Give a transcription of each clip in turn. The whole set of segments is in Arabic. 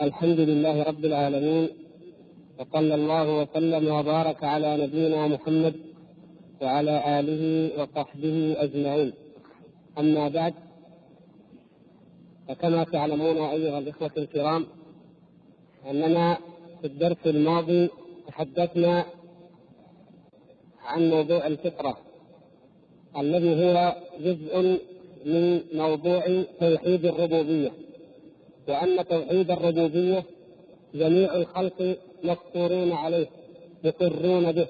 الحمد لله رب العالمين وصلى الله وسلم وبارك على نبينا محمد وعلى آله وصحبه أجمعين. أما بعد فكما تعلمون أيها الإخوة الكرام أننا في الدرس الماضي تحدثنا عن موضوع الفطرة الذي هو جزء من موضوع توحيد الربوبية. وأن توحيد الربوبية جميع الخلق مفطورون عليه يقرون به.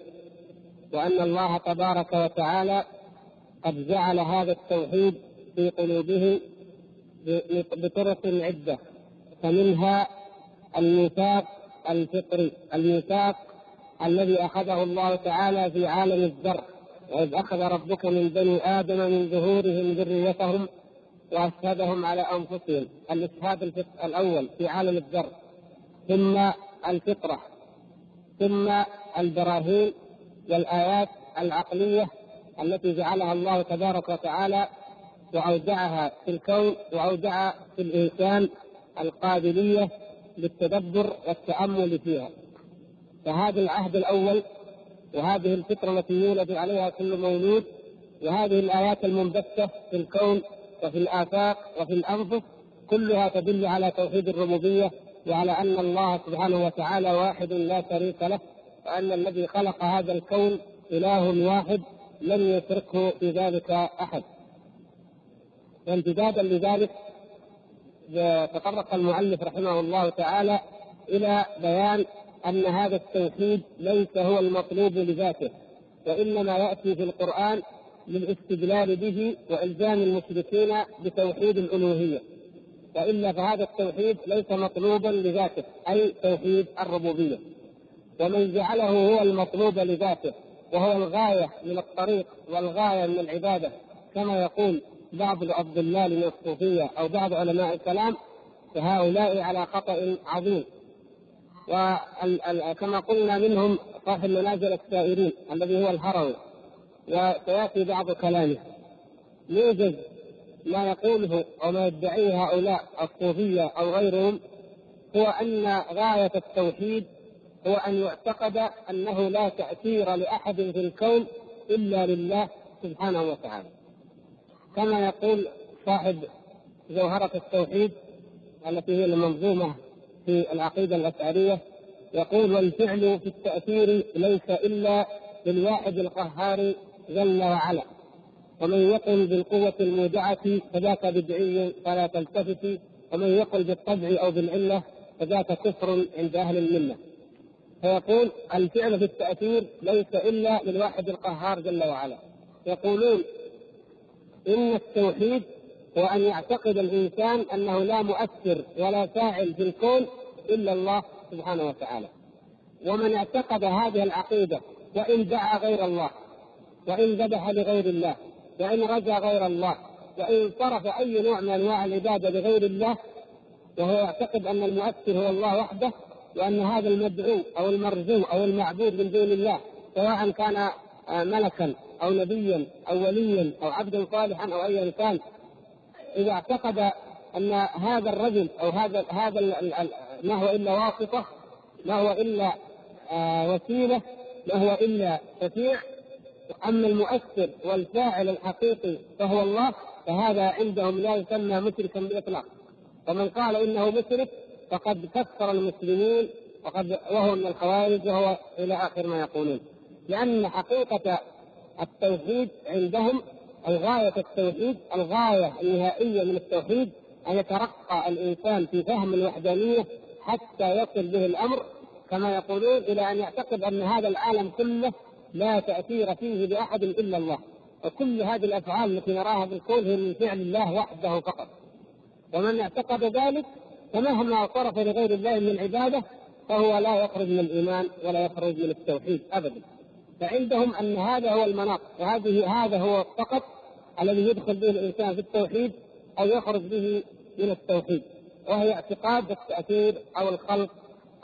وأن الله تبارك وتعالى قد جعل هذا التوحيد في قلوبهم بطرق عدة. فمنها الميثاق الفطري. الميثاق الذي أخذه الله تعالى في عالم الذر وإذ أخذ ربك من بني آدم من ظهورهم ذريتهم وأشهدهم على أنفسهم. الإشهاد الأول في عالم الذر ثم الفطرة. ثم البراهين والآيات العقلية التي جعلها الله تبارك وتعالى وأودعها في الكون وأودع في الإنسان القابلية للتدبر والتأمل فيها. فهذا العهد الأول وهذه الفطرة التي يولد عليها كل مولود وهذه الآيات المنبثة في الكون وفي الآفاق وفي الأنفس كلها تدل على توحيد الربوبية وعلى أن الله سبحانه وتعالى واحد لا شريك له وأن الذي خلق هذا الكون إله واحد لم يشركه في ذلك أحد. وامتدادا لذلك تطرق المؤلف رحمه الله تعالى إلى بيان أن هذا التوحيد ليس هو المطلوب لذاته وإنما يأتي في القرآن للاستدلال به وإلزام المشركين بتوحيد الألوهية. وإلا فهذا التوحيد ليس مطلوبا لذاته أي توحيد الربوبية. ومن جعله هو المطلوب لذاته وهو الغاية من الطريق والغاية من العبادة. كما يقول بعض الضلال من الصوفية أو بعض علماء الكلام فهؤلاء على خطأ عظيم. وكما قلنا منهم صاحب منازل السائرين الذي هو الهروي. وسياتي بعض كلامه. يوجد ما يقوله أو ما يدعيه هؤلاء الصوفية أو غيرهم هو أن غاية التوحيد هو أن يعتقد أنه لا تأثير لأحد في الكون إلا لله سبحانه وتعالى. كما يقول صاحب جوهرة التوحيد التي هي المنظومة في العقيدة الأشعرية يقول والفعل في التأثير ليس إلا للواحد القهار جل وعلا. ومن يقل بالقوة المودعة فذاك بدعي فلا تلتفت. ومن يقل بالطبع أو بالعلة فذاك كفر عند أهل الملة. فيقول الفعل في التأثير ليس إلا للواحد القهار جل وعلا. يقولون إن التوحيد هو أن يعتقد الإنسان أنه لا مؤثر ولا فاعل في الكون إلا الله سبحانه وتعالى. ومن اعتقد هذه العقيدة وإن دعا غير الله وإن ذبح لغير الله وإن رجا غير الله وإن صرف أي نوع من أنواع العبادة لغير الله وهو يعتقد أن المؤثر هو الله وحده وأن هذا المدعو أو المرجو أو المعبود من دون الله سواء كان آه، ملكا أو نبيا أو وليا أو عبدا صالحا أو أيا كان إذا اعتقد أن هذا الرجل أو هذا هذا ما هو إلا واسطة ما هو إلا آه، وسيلة ما هو إلا شفيع أما المؤثر والفاعل الحقيقي فهو الله فهذا عندهم لا يسمى مشركا بالإطلاق. ومن قال إنه مشرك فقد كفر المسلمين وقد وهو من الخوارج وهو إلى آخر ما يقولون. لأن حقيقة التوحيد عندهم الغاية التوحيد الغاية النهائية من التوحيد أن يترقى الإنسان في فهم الوحدانية حتى يصل به الأمر كما يقولون إلى أن يعتقد أن هذا العالم كله لا تأثير فيه لأحد إلا الله. وكل هذه الأفعال التي نراها في الكون هي من فعل الله وحده فقط. ومن اعتقد ذلك فمهما صرف لغير الله من عبادة فهو لا يخرج من الإيمان ولا يخرج من التوحيد أبدا. فعندهم أن هذا هو المناط وهذه هذا هو فقط الذي يدخل به الإنسان في التوحيد أو يخرج به من التوحيد. وهي اعتقاد التأثير أو الخلق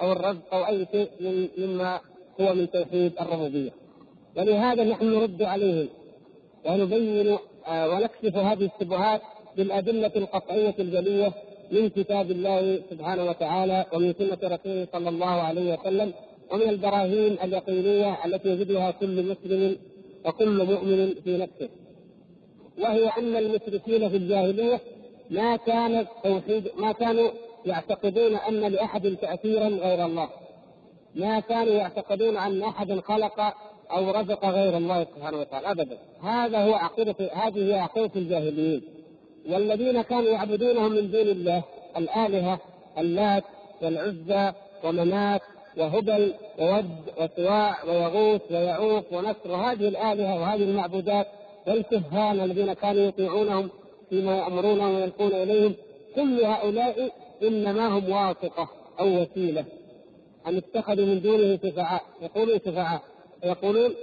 أو الرزق أو أي شيء مما هو من توحيد الربوبية. ولهذا نحن نرد عليهم ونبين آه، ونكشف هذه الشبهات بالأدلة القطعية الجلية من كتاب الله سبحانه وتعالى ومن سنة رسوله صلى الله عليه وسلم ومن البراهين اليقينية التي يجدها كل مسلم وكل مؤمن في نفسه. وهي أن المشركين في الجاهلية ما كان توحيد ما كانوا يعتقدون أن لأحد تأثيرا غير الله. ما كانوا يعتقدون أن أحدا خلق أو رزق غير الله سبحانه وتعالى. أبدا. هذا هو عقيدة هذه هي عقيدة الجاهليين. والذين كانوا يعبدونهم من دون الله الآلهة اللات والعزى ومنات وهبل وود وسواع ويغوث ويعوق ونصر. وهذه الآلهة وهذه المعبودات والكهان الذين كانوا يطيعونهم فيما يأمرونهم ويلقون إليهم كل هؤلاء إنما هم واسطة أو وسيلة أن اتخذوا من دونه شفعاء. يقولون شفعاء. يقولون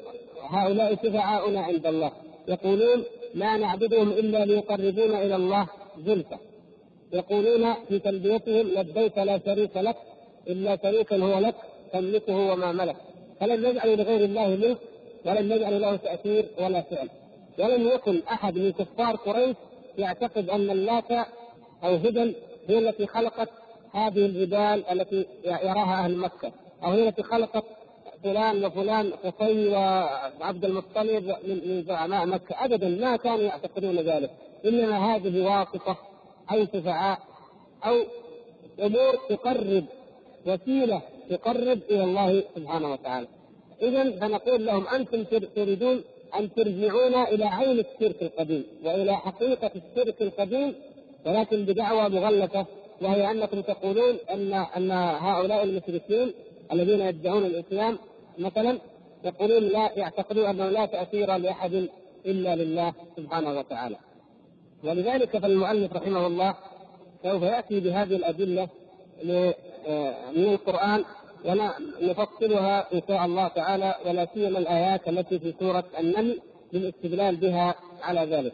هؤلاء شفعاؤنا عند الله. يقولون لا نعبدهم إلا ليقربونا إلى الله زلفى. يقولون في تلبيتهم لبيك لا شريك لك إلا شريكا هو لك تملكه وما ملك. فلم يجعلوا لغير الله ملك ولم يجعلوا له تأثير ولا فعل. ولم يكن أحد من كفار قريش يعتقد أن اللات أو هبل هي التي خلقت هذه الجبال التي يراها أهل مكة أو هي التي خلقت فلان وفلان قصي وعبد المطلب من زعماء مكة. أبدا ما كانوا يعتقدون ذلك. إنما هذه واسطة أو شفعاء أو أمور تقرب وسيلة تقرب إلى الله سبحانه وتعالى. إذا فنقول لهم أنتم تريدون أن ترجعونا إلى عين الشرك القديم وإلى حقيقة الشرك القديم ولكن بدعوى مغلفة وهي أنكم تقولون أن أن هؤلاء المشركين الذين يدعون الإسلام مثلا يقولون لا يعتقدون أنه لا تأثير لأحد إلا لله سبحانه وتعالى ولذلك فالمؤلف رحمه الله سوف يأتي بهذه الأدلة من القرآن ونفصلها إن شاء الله تعالى ولا سيما الآيات التي في سورة النمل للاستدلال بها على ذلك.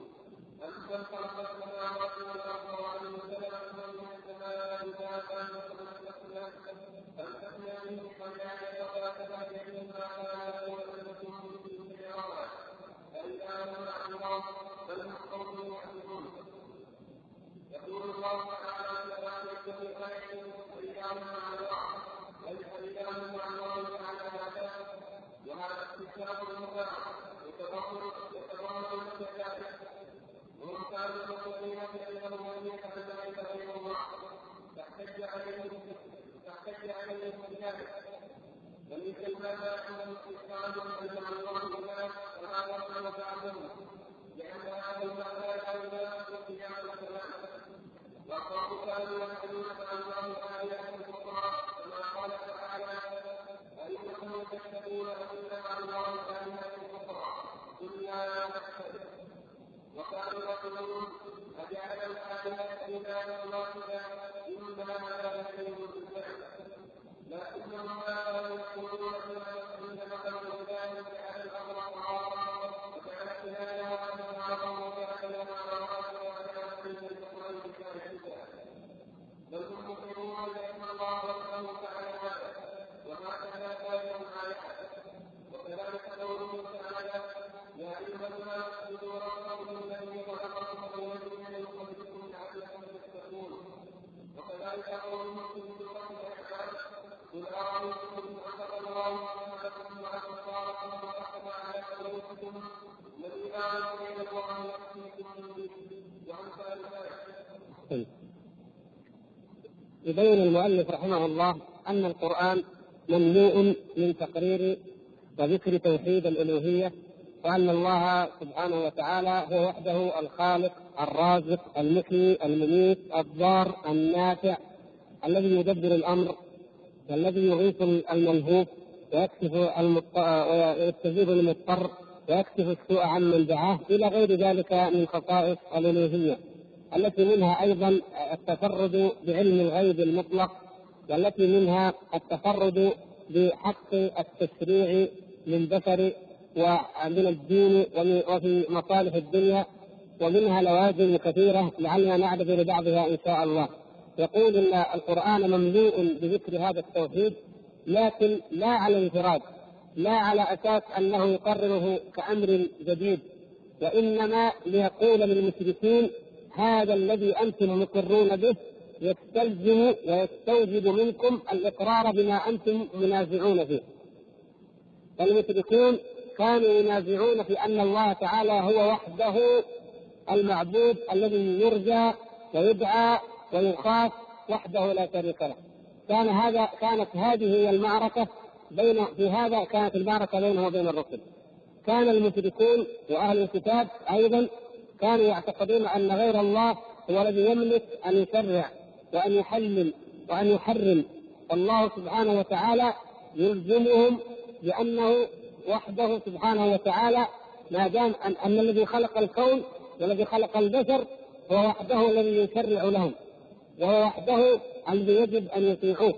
أنت خلق السماوات والأرض وعلم سبب من السماء ذاتا وتمسكنا فالتقنا منه خيال ولا تبعد مما كان ولدتم في سيارات فإذا منع الله فالمحفوظ يحفظون يقول الله تعالى كذلك في آية وإذا منع الله الكلام مع الله تعالى ما وهذا استثناء المباح يتضمن يتضمن المتكافئ وهم كانوا مقرين بانهم لم يكن ذلك غير الله فاحتج عليهم فاحتج عليهم بذلك هذا انهم استثناء ان الله وهذا ما بعدهم لأن هذا المعنى يناسب قيام الكلام وقالوا كانوا يسالون عن الله ايات أخرى كما قال يتخذون الا مع الله الهه أخرى قل لا نحتسب وقالوا يقولون اجعل الالهه الها واحدا انما هذا شيء وكذلك قوله تعالى يا ايها الناس اعبدوا ربكم يبين المؤلف رحمه الله أن القرآن مملوء من تقرير وذكر توحيد الالوهيه وأن الله سبحانه وتعالى هو وحده الخالق الرازق المحيي المميت الضار النافع الذي يدبر الأمر. والذي يغيث الملهوف ويكشف ويستجيب المضطر ويكشف السوء عن من دعاه إلى غير ذلك من خصائص الالوهيه التي منها أيضا التفرد بعلم الغيب المطلق والتي منها التفرد بحق التشريع للبشر ومن الدين وفي مصالح الدنيا ومنها لوازم كثيرة لعلنا نعرف لبعضها إن شاء الله. يقول إن القرآن مملوء بذكر هذا التوحيد لكن لا على انفراد لا على أساس أنه يقرره كأمر جديد وإنما ليقول للمشركين هذا الذي أنتم مقرون به يستلزم ويستوجب منكم الإقرار بما أنتم منازعون فيه. فالمشركون كانوا ينازعون في أن الله تعالى هو وحده المعبود الذي يرجى ويدعى ويخاف وحده لا شريك له. كان هذا كانت هذه هي المعركة بين في هذا كانت المعركة بينه وبين الرسل. كان المشركون وأهل الكتاب أيضا كانوا يعتقدون أن غير الله هو الذي يملك أن يشرع وأن يحلل وأن يحرم الله سبحانه وتعالى يلزمهم بأنه وحده سبحانه وتعالى ما دام أن, أن الذي خلق الكون والذي خلق البشر هو وحده الذي يشرع لهم وهو وحده الذي يجب أن يطيعوه.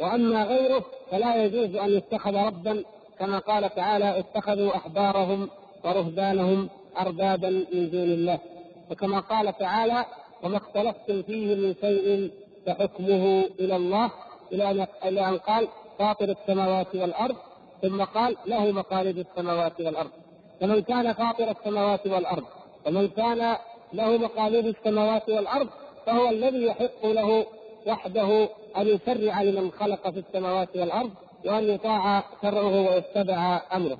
وأما غيره فلا يجوز أن يتخذ ربا كما قال تعالى اتخذوا أحبارهم ورهبانهم أربابا من دون الله. وكما قال تعالى وما اختلفتم فيه من شيء فحكمه إلى الله. إلى أن قال فاطر السماوات والأرض. ثم قال له مقاليد السماوات والأرض. فمن كان فاطر السماوات والأرض ومن كان له مقاليد السماوات والأرض فهو الذي يحق له وحده أن يشرع لمن خلق في السماوات والأرض وأن يطاع شرعه ويتبع أمره.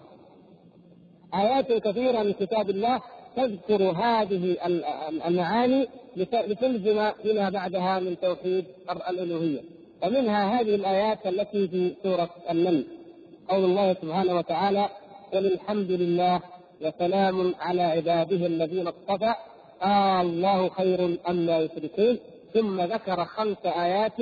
آيات كثيرة من كتاب الله تذكر هذه المعاني لتلزم فيما بعدها من توحيد الألوهية ومنها هذه الآيات التي في سورة النمل قول الله سبحانه وتعالى قل الحمد لله وسلام على عباده الذين اصطفى آه الله خير أما يشركون. ثم ذكر خمس آيات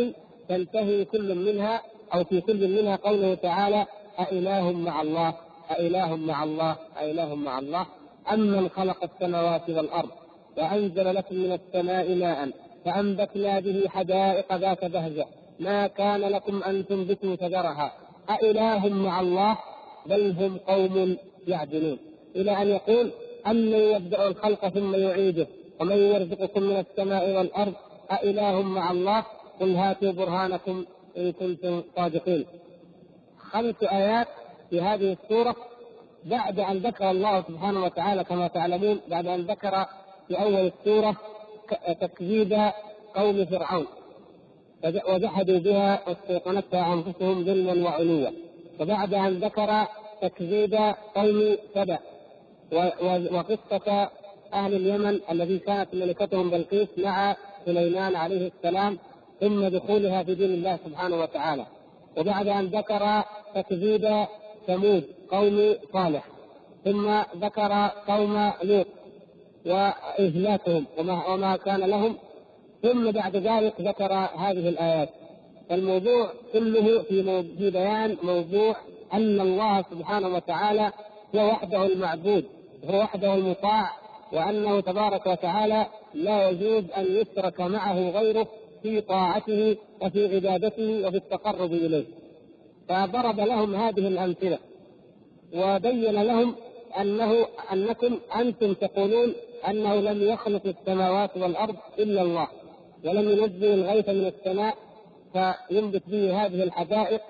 تنتهي كل منها أو في كل منها قوله تعالى أإله مع الله أإله مع الله أإله مع الله. أمن خلق السماوات والأرض وأنزل لكم من السماء ماء فأنبتنا به حدائق ذات بهجة. ما كان لكم أن تنبتوا شجرها. أإله مع الله؟ بل هم قوم يعدلون. إلى أن يقول أمن يبدأ الخلق ثم يعيده ومن يرزقكم من السماء والأرض أإله مع الله؟ قل هاتوا برهانكم إن كنتم صادقين. خمس آيات في هذه السورة بعد أن ذكر الله سبحانه وتعالى كما تعلمون بعد أن ذكر في أول السورة تكذيب قوم فرعون. وجحدوا بها واستيقنتها أنفسهم ظلما وعلوا. وبعد أن ذكر تكذيب قوم سبأ. وقصة أهل اليمن الذي كانت ملكتهم بلقيس مع سليمان عليه السلام ثم دخولها في دين الله سبحانه وتعالى. وبعد أن ذكر تكذيب ثمود قوم صالح ثم ذكر قوم لوط وإهلاكهم وما, وما كان لهم ثم بعد ذلك ذكر هذه الآيات. الموضوع كله في في بيان موضوع أن الله سبحانه وتعالى هو وحده المعبود. هو وحده المطاع وأنه تبارك وتعالى لا يجوز أن يشرك معه غيره في طاعته وفي عبادته وفي التقرب إليه. فضرب لهم هذه الأمثلة وبين لهم أنه أنكم أنتم تقولون أنه لم يخلق السماوات والأرض إلا الله ولم ينزل الغيث من السماء فينبت به هذه الحدائق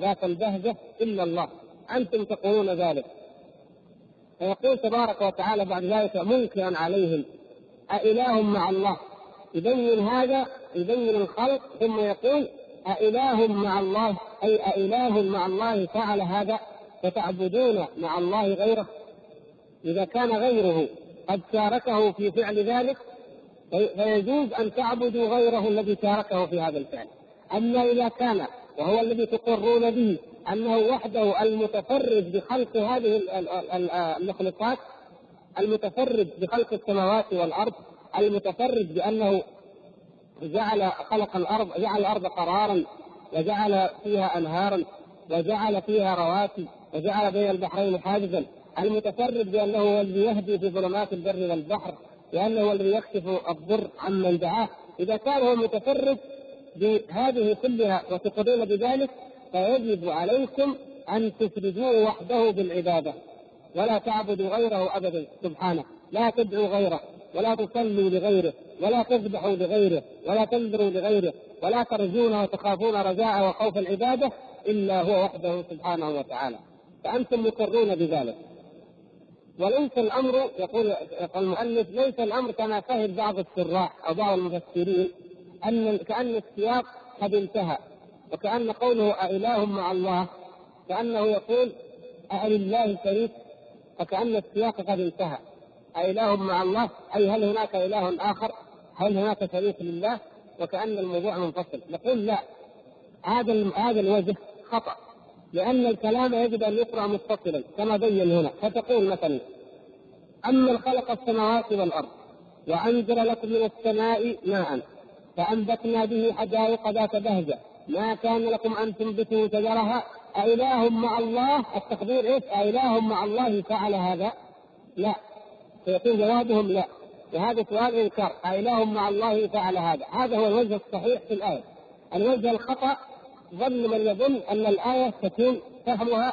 ذات البهجة إلا الله. أنتم تقولون ذلك. فيقول تبارك وتعالى بعد ذلك منكرا عليهم. أإله مع الله. يبين هذا يبين الخلق ثم يقول أإله مع الله. أي أإله مع الله فعل هذا فتعبدون مع الله غيره. إذا كان غيره قد شاركه في فعل ذلك فيجوز أن تعبدوا غيره الذي شاركه في هذا الفعل. أما إذا كان وهو الذي تقرون به أنه وحده المتفرد بخلق هذه المخلوقات المتفرد بخلق السماوات والأرض المتفرد بأنه جعل خلق الأرض جعل الأرض قرارا وجعل فيها أنهارا وجعل فيها رواسي وجعل بين البحرين حاجزا. المتفرد بأنه هو الذي يهدي في ظلمات البر والبحر لأنه هو الذي يكشف الضر عمن دعاه. إذا كان هو متفرد بهذه كلها وتقرون بذلك فيجب عليكم أن تفردوه وحده بالعبادة ولا تعبدوا غيره أبدا سبحانه. لا تدعوا غيره ولا تصلوا لغيره ولا تذبحوا لغيره ولا تنذروا لغيره ولا ترجون وتخافون رجاء وخوف العبادة إلا هو وحده سبحانه وتعالى. فأنتم مقرون بذلك. وليس الأمر يقول المؤلف ليس الأمر كما فهم بعض الشراح أو بعض المفسرين أن كأن السياق قد انتهى. وكأن قوله أإله مع الله كأنه يقول ألله شريك فكأن السياق قد انتهى أإله مع الله أي هل هناك إله آخر؟ هل هناك شريك لله؟ وكأن الموضوع منفصل، نقول لا هذا هذا الوجه خطأ لأن الكلام يجب أن يقرأ متصلا كما بين هنا فتقول مثلا أمن خلق السماوات والأرض وأنزل لكم من السماء ماء فأنبتنا به حدائق ذات بهجة ما كان لكم أن تنبتوا شجرها؟ أإله مع الله؟ التقدير إيش؟ أإله مع الله فعل هذا؟ لا. فيكون جوابهم لا. وهذا سؤال إنكار أإله مع الله فعل هذا؟ هذا هو الوجه الصحيح في الآية. الوجه الخطأ ظن من يظن أن الآية تكون فهمها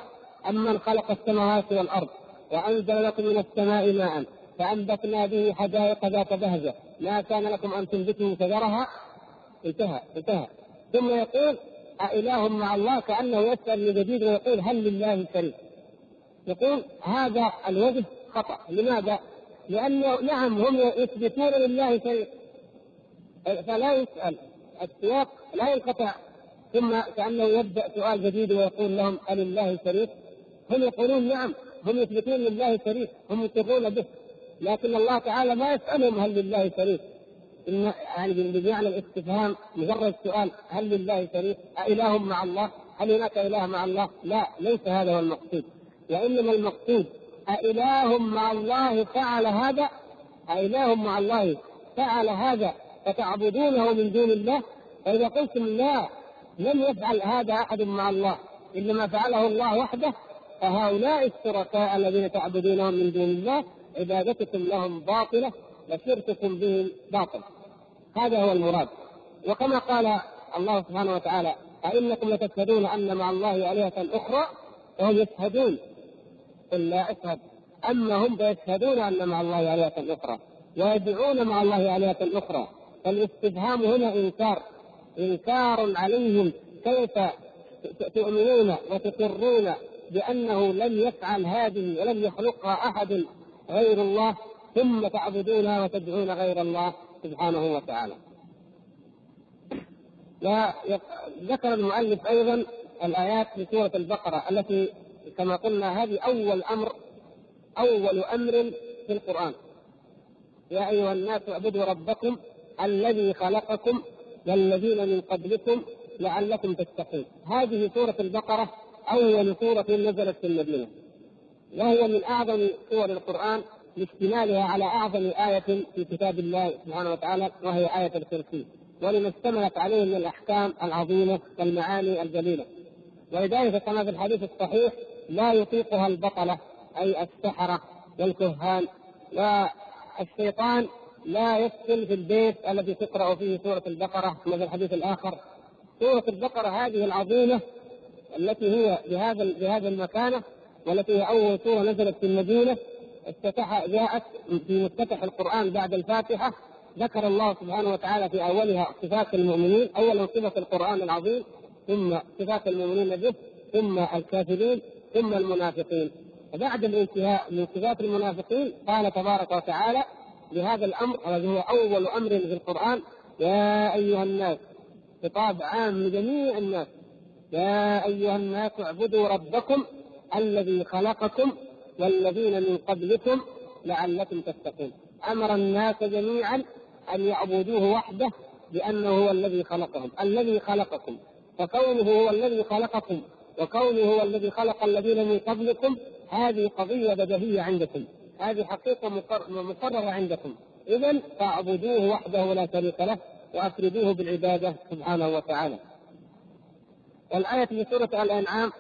أمن خلق السماوات والأرض. وأنزل لكم من السماء ماء فأنبتنا به حدائق ذات بهجة. ما كان لكم أن تنبتوا شجرها؟ انتهى. انتهى. ثم يقول أإله مع الله كأنه يسأل من جديد ويقول هل لله شريك؟ يقول هذا الوجه خطأ، لماذا؟ لأنه نعم هم يثبتون لله شريك فلا يسأل السياق لا ينقطع ثم كأنه يبدأ سؤال جديد ويقول لهم أل الله شريك؟ هم يقولون نعم هم يثبتون لله شريك هم يقرون به لكن الله تعالى ما يسألهم هل لله شريك؟ إن يعني بمعنى الاستفهام مجرد سؤال هل لله شريك؟ أإله مع الله؟ هل هناك إله مع الله؟ لا ليس هذا هو المقصود وإنما المقصود أإله مع الله فعل هذا؟ أإله مع الله فعل هذا فتعبدونه من دون الله؟ فإذا قلتم لا لم يفعل هذا أحد مع الله إنما فعله الله وحده فهؤلاء الشركاء الذين تعبدونهم من دون الله عبادتكم لهم باطلة وشرككم بهم باطل هذا هو المراد. وكما قال الله سبحانه وتعالى أئنكم لتشهدون أن مع الله آلهة أخرى وهم يشهدون. قل لا أشهد. أما هم فيشهدون أن مع الله آلهة أخرى ويدعون مع الله آلهة أخرى. فالاستفهام هنا إنكار إنكار عليهم كيف تؤمنون وتقرون بأنه لم يفعل هذه ولم يخلقها أحد غير الله ثم تعبدونها وتدعون غير الله. سبحانه وتعالى. وذكر المؤلف أيضا الآيات في سورة البقرة التي كما قلنا هذه أول أمر أول أمر في القرآن. يا أيها الناس اعبدوا ربكم الذي خلقكم والذين من قبلكم لعلكم تتقون. هذه سورة البقرة أول سورة نزلت في المدينة وهي من أعظم سور القرآن. لاشتمالها على أعظم آية في كتاب الله سبحانه وتعالى وهي آية الكرسي. ولما اشتملت عليه من الأحكام العظيمة والمعاني الجليلة. ولذلك كما في الحديث الصحيح لا يطيقها البطلة أي السحرة والكهان. والشيطان لا يدخل في البيت الذي تقرأ فيه سورة البقرة مثل الحديث الآخر. سورة البقرة هذه العظيمة التي هي بهذا بهذه المكانه والتي هي أول سورة نزلت في المدينة افتتح جاءت في مفتتح القرآن بعد الفاتحة ذكر الله سبحانه وتعالى في أولها صفات المؤمنين اولا صفة القرآن العظيم ثم صفات المؤمنين به ثم الكافرين ثم المنافقين. وبعد الانتهاء من صفات المنافقين قال تبارك وتعالى بهذا الأمر الذي هو أول أمر في القرآن يا أيها الناس خطاب عام لجميع الناس يا أيها الناس اعبدوا ربكم الذي خلقكم والذين من قبلكم لعلكم تتقون. أمر الناس جميعا أن يعبدوه وحده بأنه هو الذي خلقهم الذي خلقكم. فكونه هو الذي خلقكم وكونه هو الذي خلق الذين من قبلكم هذه قضية بديهية عندكم. هذه حقيقة مقررة عندكم. إذا فاعبدوه وحده لا شريك له وأفردوه بالعبادة سبحانه وتعالى. والآية في سورة الأنعام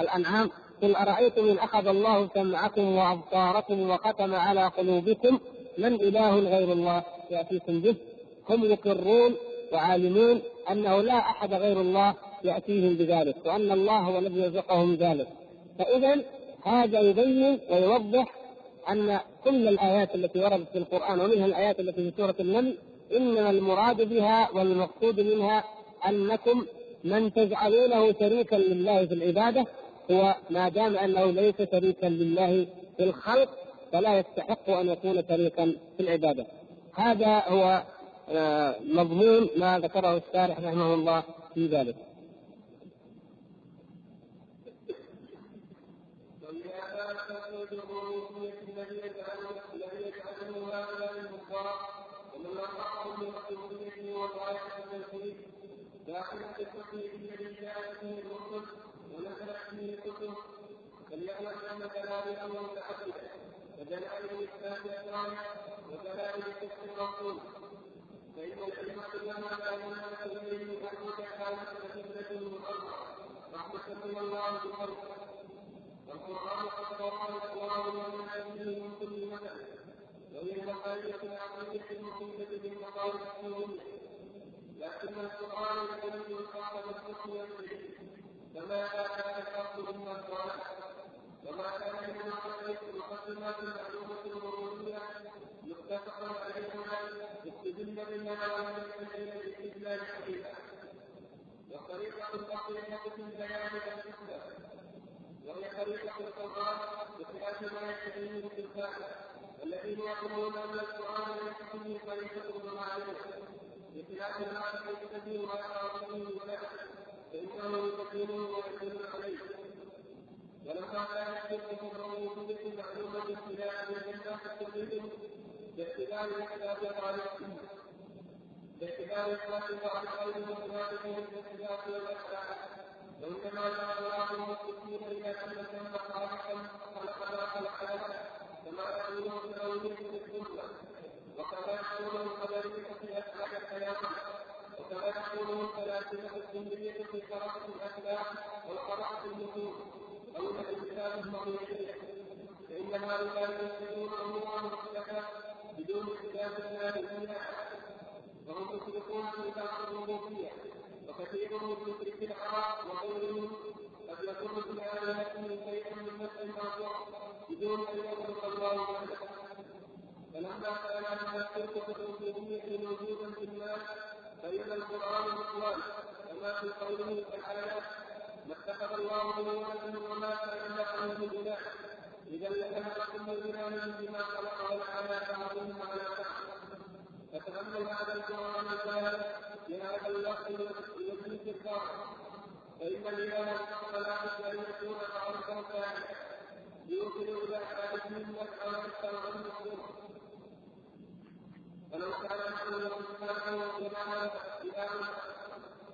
الأنعام قل أرأيتم إن أخذ الله سمعكم وأبصاركم وختم على قلوبكم من إله غير الله يأتيكم به. هم يقرون وعالمون أنه لا أحد غير الله يأتيهم بذلك وأن الله هو الذي يرزقهم ذلك. فإذا هذا يبين ويوضح أن كل الآيات التي وردت في القرآن ومنها الآيات التي في سورة النمل إنما المراد بها والمقصود منها أنكم من تجعلونه شريكا لله في العبادة هو ما دام أنه ليس شريكا لله في الخلق فلا يستحق أن يكون شريكا في العبادة هذا هو آه، مضمون ما ذكره الشارح رحمه الله في ذلك داخلة التوحيد الذي جاءت به الرسل ونزلت به الكتب فليعلم كلام الأمر متعدده ودلائل الإسلام الثانية ودلائل الكفر الرسول فإن الكلمة لما كان اليه انك كانت كتبه من الله رحمة من الله بخلقه والقرآن قد قرأ الله ومن به من كل مثل وهي المقاييس العقليه المفيده بالمقام الحكوميه لكن القرآن الذي قال الحكم يملك فما كان الحق مما قال وما كان من المقدمات المعلومة الورودية متفق عليهما استدل ولم يستدل باستدلال حقيقة وطريقة الحقيقة في البيان والحكمة وهي طريقة القرآن بخلاف ما يستدل بالفهم الذين يقولون أن القرآن يحكم طريقة المعلومة بخلاف ما يستدل ما يعرفه ولا فإنه يقدمه ويدل عليه ولما كان الشرك كفره في معلومة ابتلاء من الناس كلهم باعتبار اختلاف طالبهم باعتبار اختلاف بعض القوم واختلافهم بالاختلاف والأخلاق وإنما جعل الله المسلمين إذا كان ثم خالقا خلق ما خلق كما يقولون في الأولين في السنة وكما يقول القدرية في أسباب الحياة وكما يقول الفلاسفة السنية في قراءة الأخلاق. المرضية فإن هؤلاء يسلمون أمورا مختلفة بدون خلاف الله فيها وهم مشركون في بعض الربوبية وكثير من مشرك العرب وغيرهم قد يكون في آلهتهم شيئا من نفس الموضوع بدون أن يخلق الله ذلك فلما كان هذا الشرك الربوبية موجودا في الناس بين القرآن والإخوان كما في قوله تعالى ما اتخذ الله من ولد وما كان معه من إله إذا لكان كل إله بما خلق ولعلى بعضهم على بعض فتأمل هذا القرآن البارد بهذا اللفظ يزيد الظاهر فإن الإله الحق لا بد أن يكون معروفا ثانيا يوصل إلى حالة من مسألة التوحيد ولو كان معه سبحانه غلاما إماما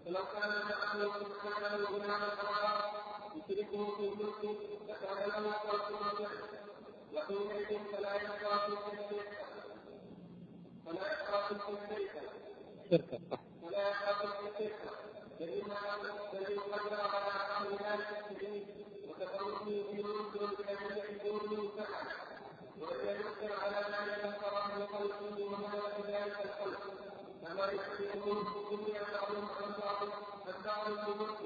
ولو كان معه سبحانه آخر يشركه في الملك لكان له خلق مرجع وحينئذ فلا في الشرك فلا في الشرك شركة فلا يبقى في الشرك فإنما الذي قدر على السبيل وتفرقه في ملك كان يحبون فعل وإذا يذكر على ما يذكر من خلقه وملك ذلك يحسبهم في الدنيا فالدار الملك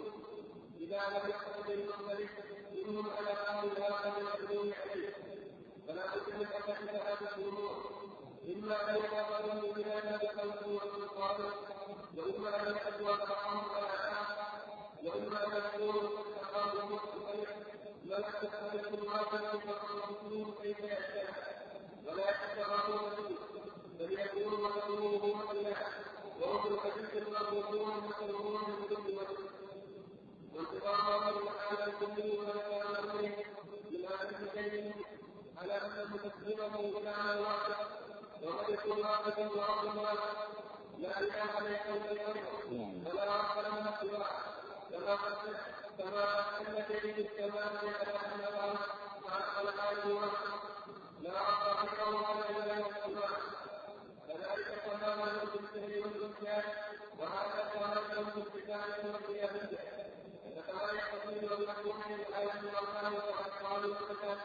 إذا لم يقتضي المختلف منهم على الآخر المأذون عليه فلا أحد هذه الأمور إما أن يقابلوا بهذا بخلقه والسلطان وإما أن يأتوا بعضهم على وإما أن يكونوا قد تقابلوا ولا تختلف الواقع فالمسلمين كيف يشاء ولا يتفرقون فيه الله تعالى الكل ولا كان من آخر شيء على أن المتسلمه غلام واحد وقد واحدا وأرض واحد لا اله الا الله ولا رب لنا سواه كما كما ان في السماء يتكلم الله مع الآله لا رب غيره ولا اله الا الله كذلك تماما بالسهل والبنيان وهذا كما لم بالكتاب والقيامه فكما يستفيد المحكوم من الآية والله وأطفال والصفات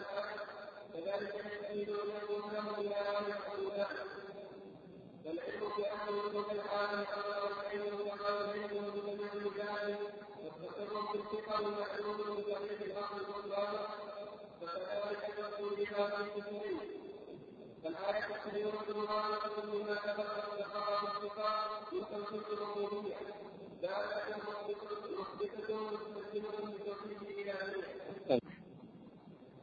كذلك يستفيد ويكون له إلى يفعل ذلك فالعلم بأمر وجود العالم أمر العلم يعلم بجميع الرجال مستقر في الفقه ومعلوم بجميع الأمر والله فكذلك يقول بها في كثير توحيد الربوبية ذلك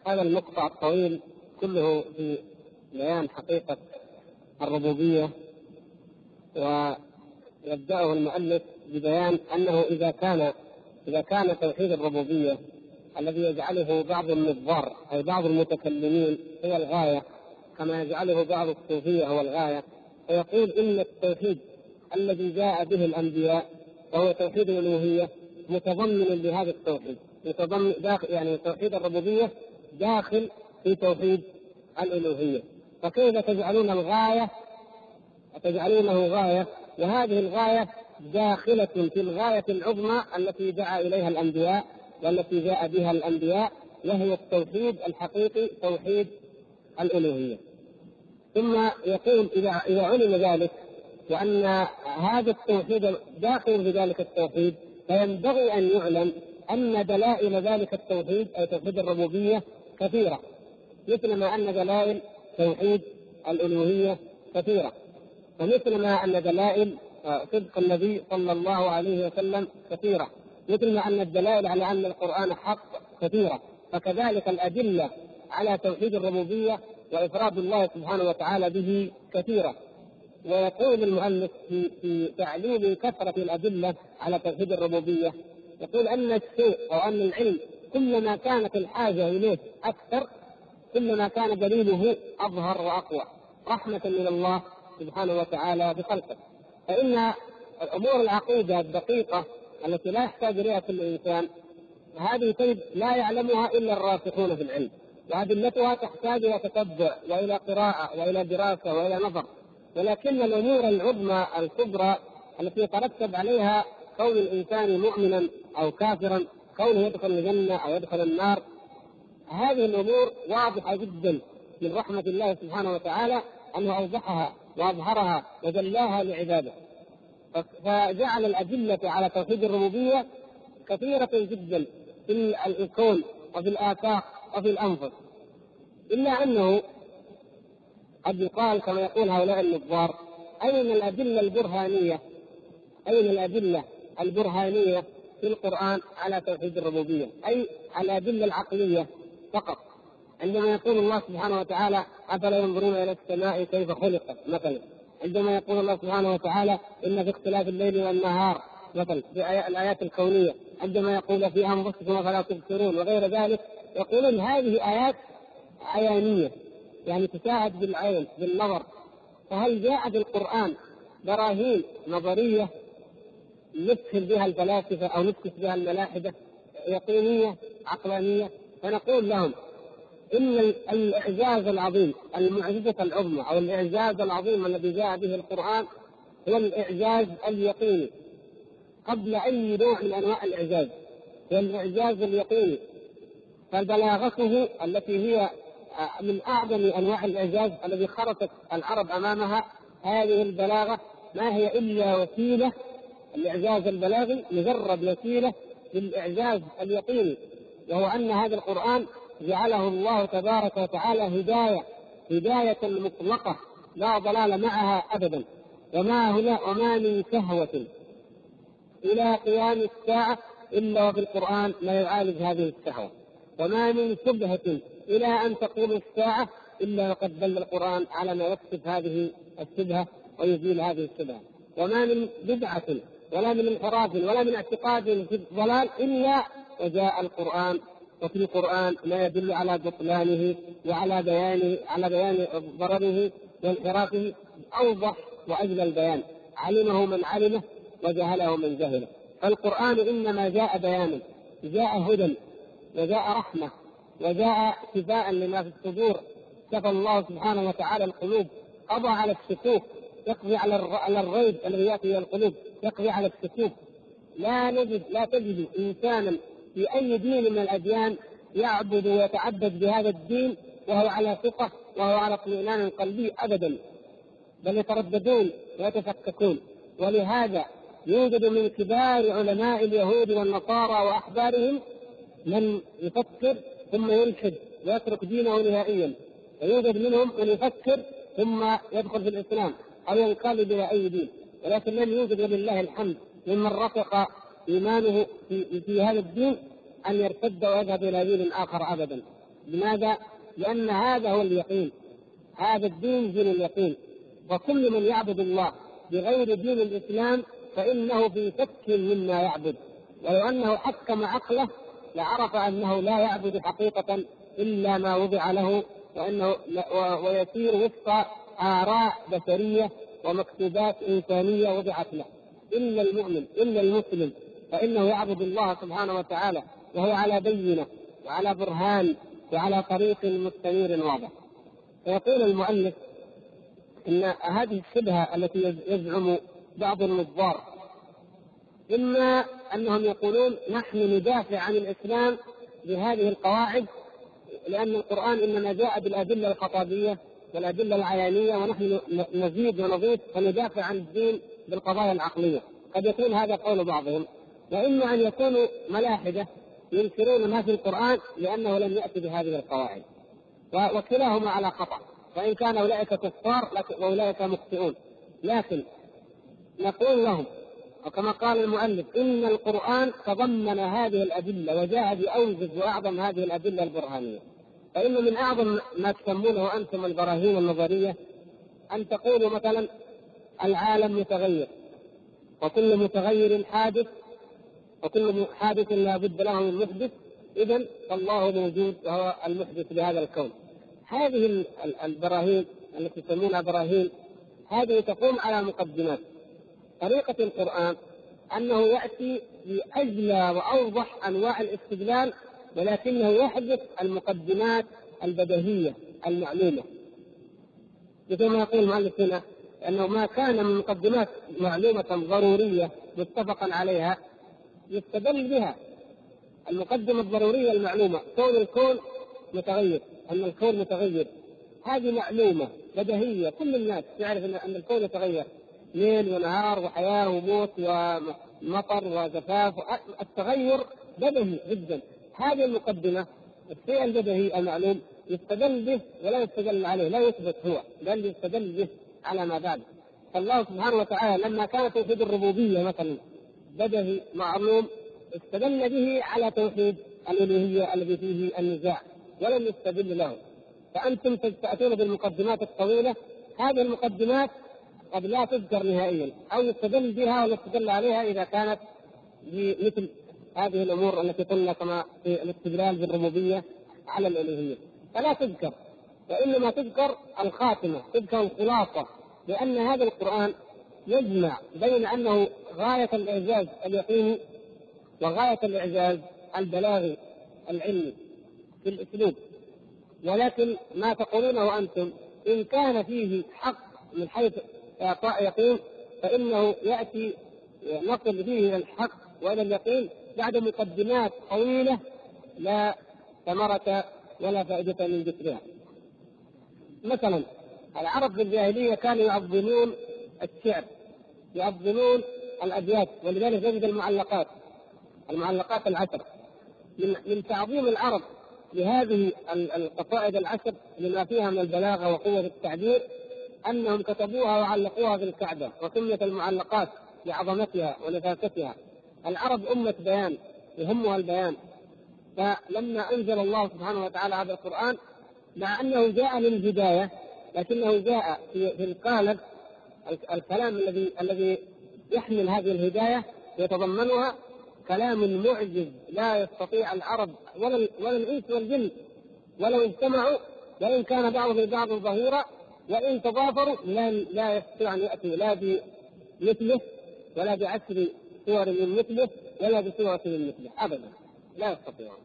هذا المقطع الطويل كله في بيان حقيقة الربوبية ويبدأه المؤلف ببيان أنه إذا كان إذا كان توحيد الربوبية الذي يجعله بعض النظار أي بعض المتكلمين هو الغاية. كما يجعله بعض الصوفية هو الغاية فيقول إن التوحيد الذي جاء به الأنبياء وهو توحيد الألوهية متضمن لهذا التوحيد. متضمن داخل يعني توحيد الربوبية داخل في توحيد الألوهية. فكيف تجعلون الغاية؟ تجعلونه غاية؟ وهذه الغاية داخلة في الغاية العظمى التي دعا إليها الأنبياء والتي جاء بها الأنبياء وهي التوحيد الحقيقي توحيد الألوهية. ثم يقول إذا إذا علم ذلك وأن هذا التوحيد داخل في ذلك التوحيد فينبغي أن يعلم أن دلائل ذلك التوحيد أي توحيد الربوبية كثيرة مثل ما أن دلائل توحيد الألوهية كثيرة ومثل ما أن دلائل آه، صدق النبي صلى الله عليه وسلم كثيرة مثل ما أن الدلائل على أن القرآن حق كثيرة فكذلك الأدلة على توحيد الربوبية وإفراد الله سبحانه وتعالى به كثيرة ويقول المؤلف في في تعليل كثرة الأدلة على توحيد الربوبية يقول أن الشيء أو أن العلم كلما كانت الحاجة إليه أكثر كلما كان دليله أظهر وأقوى رحمة من الله سبحانه وتعالى بخلقه. فإن الأمور العقيدة الدقيقة التي لا يحتاج إليها كل إنسان هذه لا يعلمها إلا الراسخون في العلم. وأدلتها تحتاج إلى تتبع وإلى قراءة وإلى دراسة وإلى نظر. ولكن الأمور العظمى الكبرى التي يترتب عليها كون الإنسان مؤمنا أو كافرا كونه يدخل الجنة أو يدخل النار هذه الأمور واضحة جدا من رحمة الله سبحانه وتعالى أنه أوضحها وأظهرها وجلاها لعباده. فجعل الأدلة على توحيد الربوبية كثيرة جدا في الكون وفي الآفاق وفي الأنفس. إلا أنه قد يقال كما يقول هؤلاء النظار أين الأدلة البرهانية؟ أين الأدلة البرهانية في القرآن على توحيد الربوبية؟ أي الأدلة العقلية فقط؟ عندما يقول الله سبحانه وتعالى أفلا ينظرون إلى السماء كيف خلقت؟ مثلا. عندما يقول الله سبحانه وتعالى إن في اختلاف الليل والنهار مثلا. في الآيات الكونية. عندما يقول في أنفسكم فلا تبصرون. وغير ذلك يقولون هذه آيات عيانية يعني تشاهد بالعين بالنظر. فهل جاء في القرآن براهين نظرية نفهم بها الفلاسفة أو نكتب بها الملاحدة يقينية عقلانية؟ فنقول لهم إن الإعجاز العظيم المعجزة العظمى أو الإعجاز العظيم الذي جاء به القرآن هو الإعجاز اليقيني. قبل أي نوع من أنواع الإعجاز هو الإعجاز اليقيني. فبلاغته التي هي من أعظم أنواع الإعجاز الذي خرطت العرب أمامها هذه البلاغة ما هي إلا وسيلة الاعجاز البلاغي مجرد وسيلة للإعجاز اليقيني وهو أن هذا القرآن جعله الله تبارك وتعالى هداية هداية مطلقة لا ضلال معها ابدا. وما هنا وما من شهوة. إلى قيام الساعة إلا وفي القرآن ما يعالج هذه الشهوة. وما من شبهة إلى أن تقوم الساعة إلا وقد دل القرآن على ما يكشف هذه الشبهة ويزيل هذه الشبهة. وما من بدعة ولا من انحراف ولا من اعتقاد في الضلال إلا وجاء القرآن. وفي القرآن ما يدل على بطلانه وعلى بيان على بيان ضرره وانحرافه أوضح واجل البيان. علمه من علمه وجهله من جهله. فالقرآن إنما جاء بيانا جاء هدى وجاء رحمة وجاء شفاء لما في الصدور. شفى الله سبحانه وتعالى القلوب. قضى على الشكوك. يقضي على الريب الذي يأتي إلى القلوب. يقضي على الشكوك. لا نجد لا تجد إنسانا في أي دين من الأديان يعبد ويتعبد بهذا الدين وهو على ثقة وهو على اطمئنان قلبي ابدا. بل يترددون ويتفككون. ولهذا يوجد من كبار علماء اليهود والنصارى وأحبارهم من يفكر ثم يلحد ويترك دينه نهائيا. ويوجد منهم من يفكر ثم يدخل في الإسلام أو ينقلب إلى أي دين. ولكن لم يوجد ولله الحمد ممن رفق إيمانه في, في هذا الدين أن يرتد ويذهب إلى دين آخر ابدا. لماذا؟ لأن هذا هو اليقين. هذا الدين دين اليقين. وكل من يعبد الله بغير دين الإسلام فإنه في شك مما يعبد. ولو أنه حكم عقله لعرف أنه لا يعبد حقيقة إلا ما وضع له وأنه ويسير وفق آراء بشرية ومكتوبات إنسانية وضعت له. إلا المؤمن إلا المسلم. فإنه يعبد الله سبحانه وتعالى وهو على بينة وعلى برهان وعلى طريق مستنير واضح. فيقول المؤلف إن هذه الشبهة التي يزعم بعض النظار إما أنهم يقولون نحن ندافع عن الإسلام بهذه القواعد لأن القرآن إنما جاء بالأدلة الخطابية والأدلة العيانية ونحن نزيد ونضيف وندافع عن الدين بالقضايا العقلية. قد يكون هذا قول بعضهم. وإما أن يكونوا ملاحدة ينكرون ما في القرآن لأنه لم يأتي بهذه القواعد. وكلاهما على خطأ. وان كان أولئك كفار وأولئك مخطئون. لكن نقول لهم وكما قال المؤلف إن القرآن تضمن هذه الأدلة وجاء باوجز وأعظم هذه الأدلة البرهانية. فان من أعظم ما تسمونه أنتم البراهين النظرية أن تقولوا مثلا العالم متغير وكل متغير حادث وكل حادث لا بد له من محدث اذا فالله موجود وهو المحدث لهذا الكون. هذه البراهين التي تسمونها براهين هذه تقوم على مقدمات. طريقة القرآن أنه يأتي بأجلى وأوضح أنواع الاستدلال ولكنه يحدث المقدمات البديهية المعلومة. مثل ما يقول المؤلف هنا أنه ما كان من مقدمات معلومة ضرورية متفقا عليها يستدل بها المقدمة الضرورية المعلومة كون الكون متغير أن الكون متغير. هذه معلومة بديهية كل الناس يعرف أن الكون يتغير. ليل ونهار وحياة وموت ومطر وجفاف التغير بدهي جدا. هذه المقدمة الشيء البدهي المعلوم يستدل به ولا يستدل عليه لا يثبت هو بل يستدل به على ما بعد. فالله سبحانه وتعالى لما كان توحيد الربوبية مثلا بدهي معلوم استدل به على توحيد الألوهية الذي فيه النزاع ولم يستدل له. فأنتم تاتون بالمقدمات الطويلة. هذه المقدمات قد لا تذكر نهائيا أو يستدل بها ولا يستدل عليها إذا كانت مثل هذه الأمور التي قلنا كما في الاستدلال بالربوبية على الالوهيه فلا تذكر وإنما تذكر الخاتمة تذكر الخلاصة لأن هذا القرآن يجمع بين أنه غاية الإعجاز اليقيني وغاية الإعجاز البلاغي العلمي في الأسلوب. ولكن ما تقولونه أنتم إن كان فيه حق من حيث إعطاء يقين فإنه يأتي نصل به إلى الحق وإلى اليقين بعد مقدمات طويلة لا ثمرة ولا فائدة من ذكرها. مثلا العرب في الجاهلية كانوا يعظمون الشعر يعظمون الأبيات ولذلك نجد المعلقات المعلقات العشر من من تعظيم العرب لهذه القصائد العشر لما فيها من البلاغة وقوة التعبير أنهم كتبوها وعلقوها في الكعبة وسميت المعلقات لعظمتها ونفاستها. العرب أمة بيان يهمها البيان. فلما أنزل الله سبحانه وتعالى هذا القرآن مع أنه جاء للهداية لكنه جاء في, القالب الكلام الذي الذي يحمل هذه الهداية يتضمنها كلام معجز لا يستطيع العرب ولا ولا الإنس والجن ولو اجتمعوا وان كان بعضهم لبعض ظهيرا وإن تضافروا لا لا يستطيع أن ياتوا لا مثله ولا بعشر سور من مثله ولا بسورة من مثله أبدا. لا يستطيعون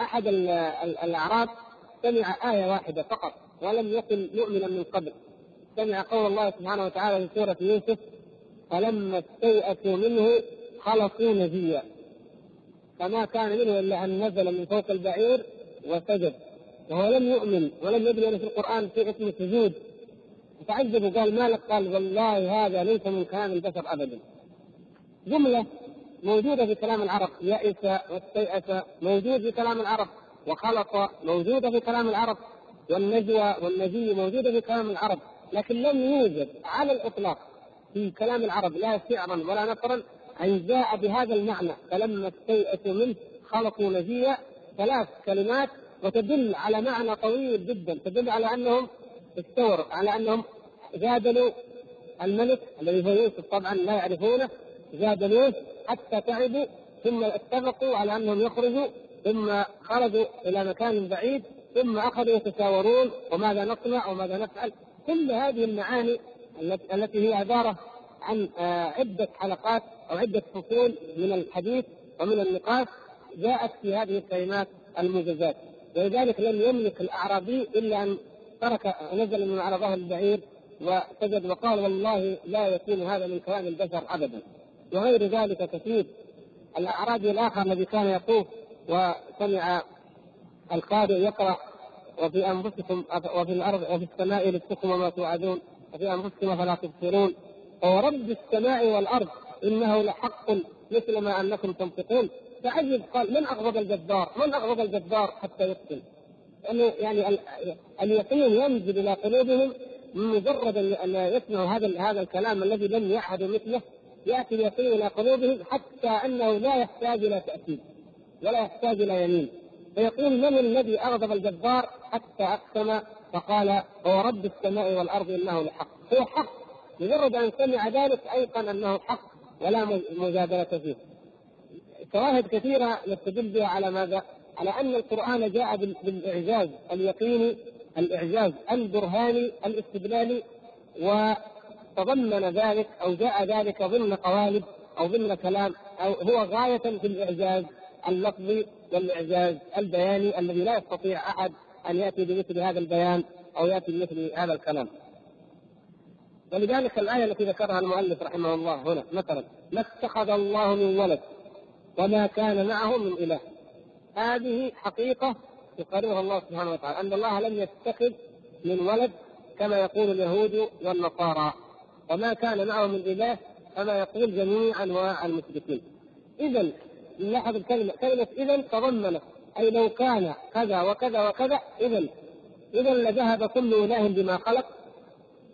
أحد الأعراب سمع آية واحدة فقط ولم يكن مؤمنا من قبل. سمع قول الله سبحانه وتعالى في سورة يوسف فلما استيأسوا منه خلصوا نجيا فما كان منه إلا أن نزل من فوق البعير وسجد. وهو لم يؤمن ولم ان في القرآن في اسم السجود. تعجب وقال ما لك؟ قال والله هذا ليس من كلام البشر ابدا. جملة موجودة في كلام العرب يئس واستيأس موجود في كلام العرب وخلق موجودة في كلام العرب والنجوى والنجي موجودة في كلام العرب. لكن لم يوجد على الإطلاق في كلام العرب لا شعرا ولا نثرا أن جاء بهذا المعنى. فلما استيأسوا منه خلقوا نجيا ثلاث كلمات وتدل على معنى طويل جدا. تدل على أنهم استوروا على أنهم جادلوا الملك الذي هو يوسف. طبعا لا يعرفونه. جادلوه حتى تعبوا ثم اتفقوا على أنهم يخرجوا ثم خرجوا إلى مكان بعيد ثم أخذوا يتشاورون وماذا نصنع وماذا نفعل؟ كل هذه المعاني التي هي عبارة عن آه، عدة حلقات أو عدة فصول من الحديث ومن النقاش جاءت في هذه الكلمات الموجزات ولذلك لم يملك الأعرابي إلا أن ترك نزل من على ظهر البعير وسجد وقال والله لا يكون هذا من كلام البشر ابدا. وغير ذلك كثير. الأعرابي الآخر الذي كان يطوف وسمع القارئ يقرأ وفي أنفسكم وفي الأرض وفي السماء رزقكم وما توعدون وفي أنفسكم فلا تبصرون. ورب السماء والأرض إنه لحق مثل ما أنكم تنطقون. فعجب قال من أغضب الجبار؟ من أغضب الجبار حتى يقتل؟ لأنه يعني اليقين ينزل إلى قلوبهم مجرد ان يسمعوا هذا هذا الكلام الذي لم يعهدوا مثله. يأتي اليقين إلى قلوبهم حتى أنه لا يحتاج إلى تأكيد ولا يحتاج إلى يمين. فيقول من الذي أغضب الجبار؟ حتى أقسم فقال هو رب السماء والأرض إنه لحق هو حق. مجرد أن سمع ذلك أيقن أنه حق ولا مجادلة فيه. شواهد كثيرة نستدل بها على ماذا؟ على أن القرآن جاء بالإعجاز اليقيني الإعجاز البرهاني الاستدلالي وتضمن ذلك أو جاء ذلك ضمن قوالب أو ضمن كلام أو هو غاية في الإعجاز اللفظي والإعجاز البياني الذي لا يستطيع أحد أن يأتي بمثل هذا البيان أو يأتي بمثل هذا الكلام. ولذلك الآية التي ذكرها المؤلف رحمه الله هنا مثلا ما اتخذ الله من ولد وما كان معه من إله. هذه حقيقة يقررها الله سبحانه وتعالى أن الله لم يتخذ من ولد كما يقول اليهود والنصارى. وما كان معه من إله كما يقول جميع أنواع المشركين. إذا نلاحظ الكلمة كلمة إذا تضمنت. أي لو كان كذا وكذا وكذا إذا إذا لذهب كل إله بما خلق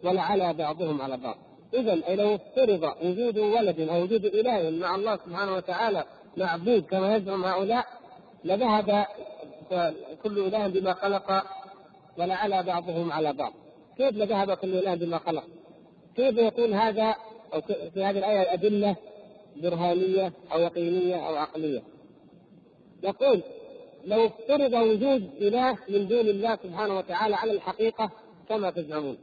ولعلى بعضهم على بعض. اذا أي لو افترض وجود ولد أو وجود إله مع الله سبحانه وتعالى معبود كما يزعم هؤلاء لذهب كل إله بما خلق ولعلى بعضهم على بعض. كيف لذهب كل إله بما خلق؟ كيف يكون هذا أو في هذه الآية أدلة برهانية أو يقينية أو عقلية؟ يقول لو افترض وجود إله من دون الله سبحانه وتعالى على الحقيقة كما تزعمون.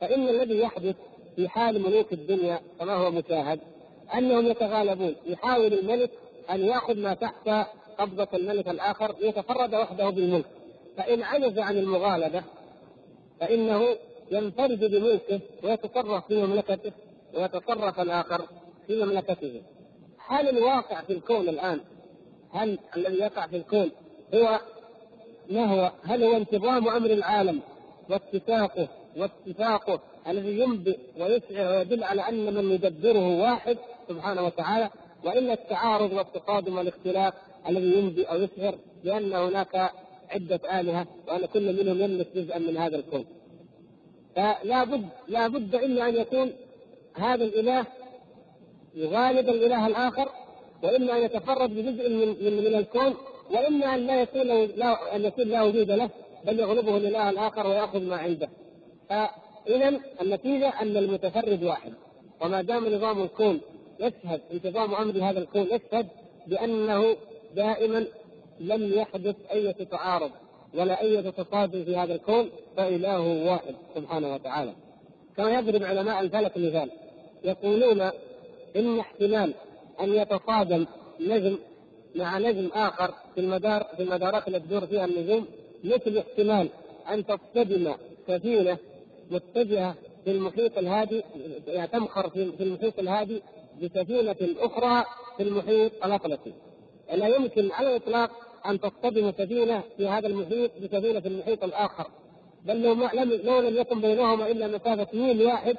فإن الذي يحدث في حال ملوك الدنيا كما هو مشاهد أنهم يتغالبون. يحاول الملك أن يأخذ ما تحت قبضة الملك الآخر ليتفرد وحده بالملك. فإن عجز عن المغالبة فإنه ينفرد بملكه ويتصرف في مملكته ويتصرف الآخر في مملكته. هل الواقع في الكون الآن هل الذي يقع في الكون هو ما هو؟ هل هو انتظام أمر العالم واتفاقه واتفاقه الذي ينبئ ويسعر ويدل على أن من يدبره واحد سبحانه وتعالى؟ والا التعارض والتصادم والاختلاف الذي ينبئ أو يسعر بان هناك عدة آلهة وأن كل منهم يملك جزءا من هذا الكون. فلا بد لا بد إلا أن يكون هذا الإله يغالب الإله الآخر وإما أن يتفرد بجزء من من, من الكون وإما أن لا يكون لا أن يكون لا وجود له بل يغلبه الإله الآخر ويأخذ ما عنده فاذا النتيجة أن المتفرد واحد وما دام نظام الكون يشهد انتظام أمر هذا الكون يشهد بأنه دائما لم يحدث أي تعارض ولا أي تصادم في هذا الكون فإله واحد سبحانه وتعالى. كما يضرب علماء الفلك مثال يقولون إن احتمال أن يتصادم نجم مع نجم آخر في المدار في المدارات التي تدور فيها النجوم مثل احتمال أن تصطدم سفينة متجهة في المحيط الهادي يعني تمخر في المحيط الهادي بسفينة أخرى في المحيط الأطلسي. لا يمكن على الإطلاق أن تصطدم سفينة في هذا المحيط بسفينة في المحيط الآخر. بل لو, لم لو لم يكن بينهما إلا مسافة ميل واحد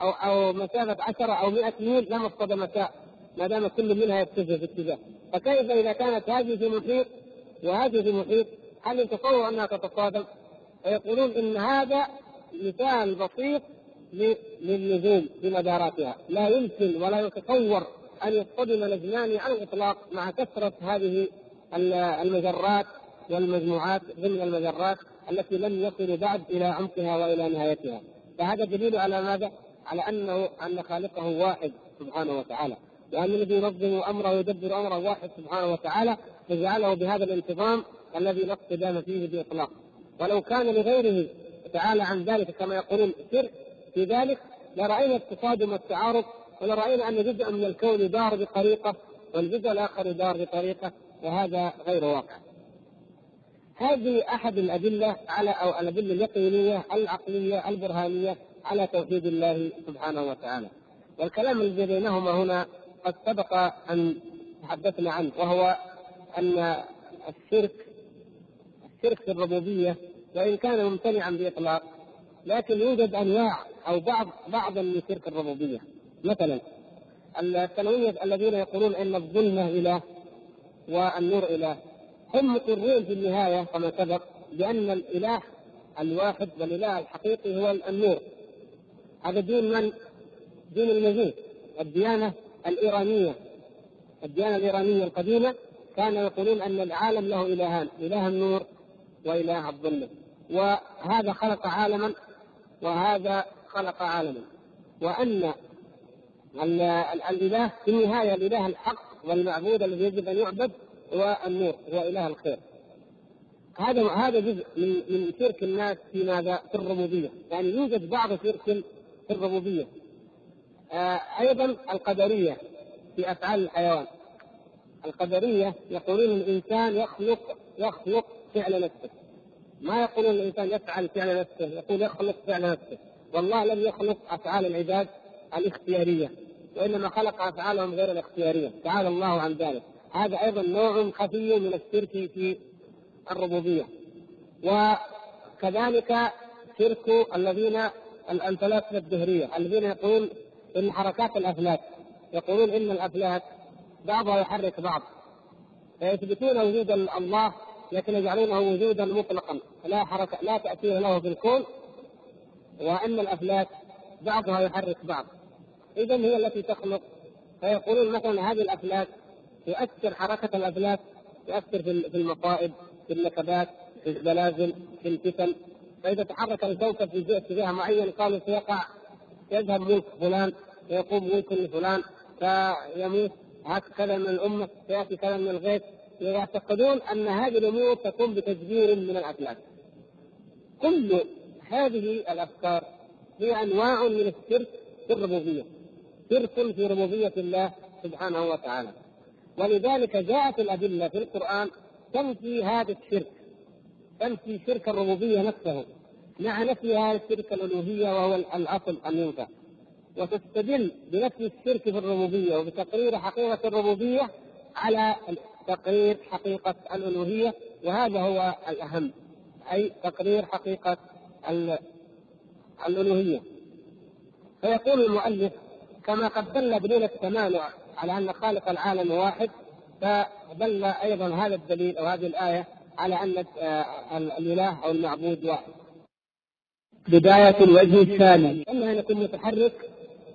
أو أو مسافة 10 أو 100 ميل لما اصطدمتا ما دام كل منها يتجه في اتجاه. فكيف إذا كانت هذه في محيط وهذه في محيط؟ هل يتصور أنها تتصادم؟ فيقولون إن هذا مثال بسيط للنجوم بمداراتها. لا يمكن ولا يتصور أن يصطدم نجمان على الإطلاق مع كثرة هذه المجرات والمجموعات ضمن المجرات التي لم يصلوا بعد إلى عمقها وإلى نهايتها. فهذا دليل على ماذا؟ على انه أن خالقه واحد سبحانه وتعالى. وأن الذي ينظم أمره ويدبر أمره واحد سبحانه وتعالى فجعله بهذا الانتظام الذي لا اصطدام فيه بإطلاق. ولو كان لغيره تعالى عن ذلك كما يقولون شرك في ذلك لرأينا التصادم والتعارض ولرأينا أن جزءا من الكون دار بطريقة والجزء الآخر دار بطريقة وهذا غير واقع. هذه أحد الأدلة على أو الأدلة اليقينية العقلية البرهانية على توحيد الله سبحانه وتعالى. والكلام الذي بينهما هنا قد سبق أن تحدثنا عنه وهو أن الشرك الشرك في الربوبية وإن كان ممتنعا بإطلاق لكن يوجد أنواع أو بعض بعضا من شرك الربوبية. مثلا الثانويه الذين يقولون إن الظلمه إله والنور إله. هم مقرون في النهاية كما سبق بأن الإله الواحد والإله الحقيقي هو النور. هذا دين من؟ دين المجوس الديانة الإيرانية. الديانة الإيرانية القديمة كانوا يقولون أن العالم له إلهان إله النور وإله الظلمه وهذا خلق عالما وهذا خلق عالما وأن الإله في النهاية الإله الحق والمعبود الذي يجب أن يعبد هو النور هو إله الخير هذا هذا جزء من من شرك الناس في ماذا؟ في الربوبية، يعني يوجد بعض شرك في الربوبية. آه أيضا القدرية في أفعال الحيوان. القدرية يقولون الإنسان يخلق يخلق فعل نفسه. ما يقولون الإنسان يفعل فعل نفسه يقول يخلق فعل نفسه. والله لم يخلق أفعال العباد الاختيارية وإنما خلق أفعالهم غير الاختيارية. تعالى الله عن ذلك. هذا أيضا نوع خفي من الشرك في الربوبية. وكذلك شرك الذين الفلاسفه الدهرية الذين يقولون إن حركات الأفلاك يقولون إن الأفلاك بعضها يحرك بعض. فيثبتون وجود الله لكن يجعلونه وجودا مطلقا. لا حركة لا تأثير له في الكون وإن الأفلاك بعضها يحرك بعض. اذا هي التي تخلق. فيقولون مثلا هذه الأفلاك تؤثر حركة الأفلاك تؤثر في المصائب في النكبات في الزلازل في الفتن. فإذا تحرك الكوكب في اتجاه معين قالوا سيقع يذهب ملك فلان ويقوم ملك لفلان فيموت هكذا من الأمة سيأتي كذا من الغيث. يعتقدون أن هذه الأمور تكون بتدبير من الافلاك. كل هذه الأفكار هي أنواع من الشرك في الربوبية. شرك في ربوبية الله سبحانه وتعالى. ولذلك جاءت الأدلة في القرآن تنفي هذا الشرك. تنفي شرك الربوبية نفسه مع نفي هذا الشرك الألوهية وهو الأصل ان ينفى. وتستدل بنفي الشرك في الربوبية وبتقرير حقيقة الربوبية على تقرير حقيقة الألوهية وهذا هو الأهم أي تقرير حقيقة الألوهية. فيقول المؤلف كما قد دل دليل التمانع على أن خالق العالم واحد فدل أيضا هذا الدليل أو هذه الآية على أن الإله أو المعبود واحد بداية الوجه الثاني. إما أن يكون متحرك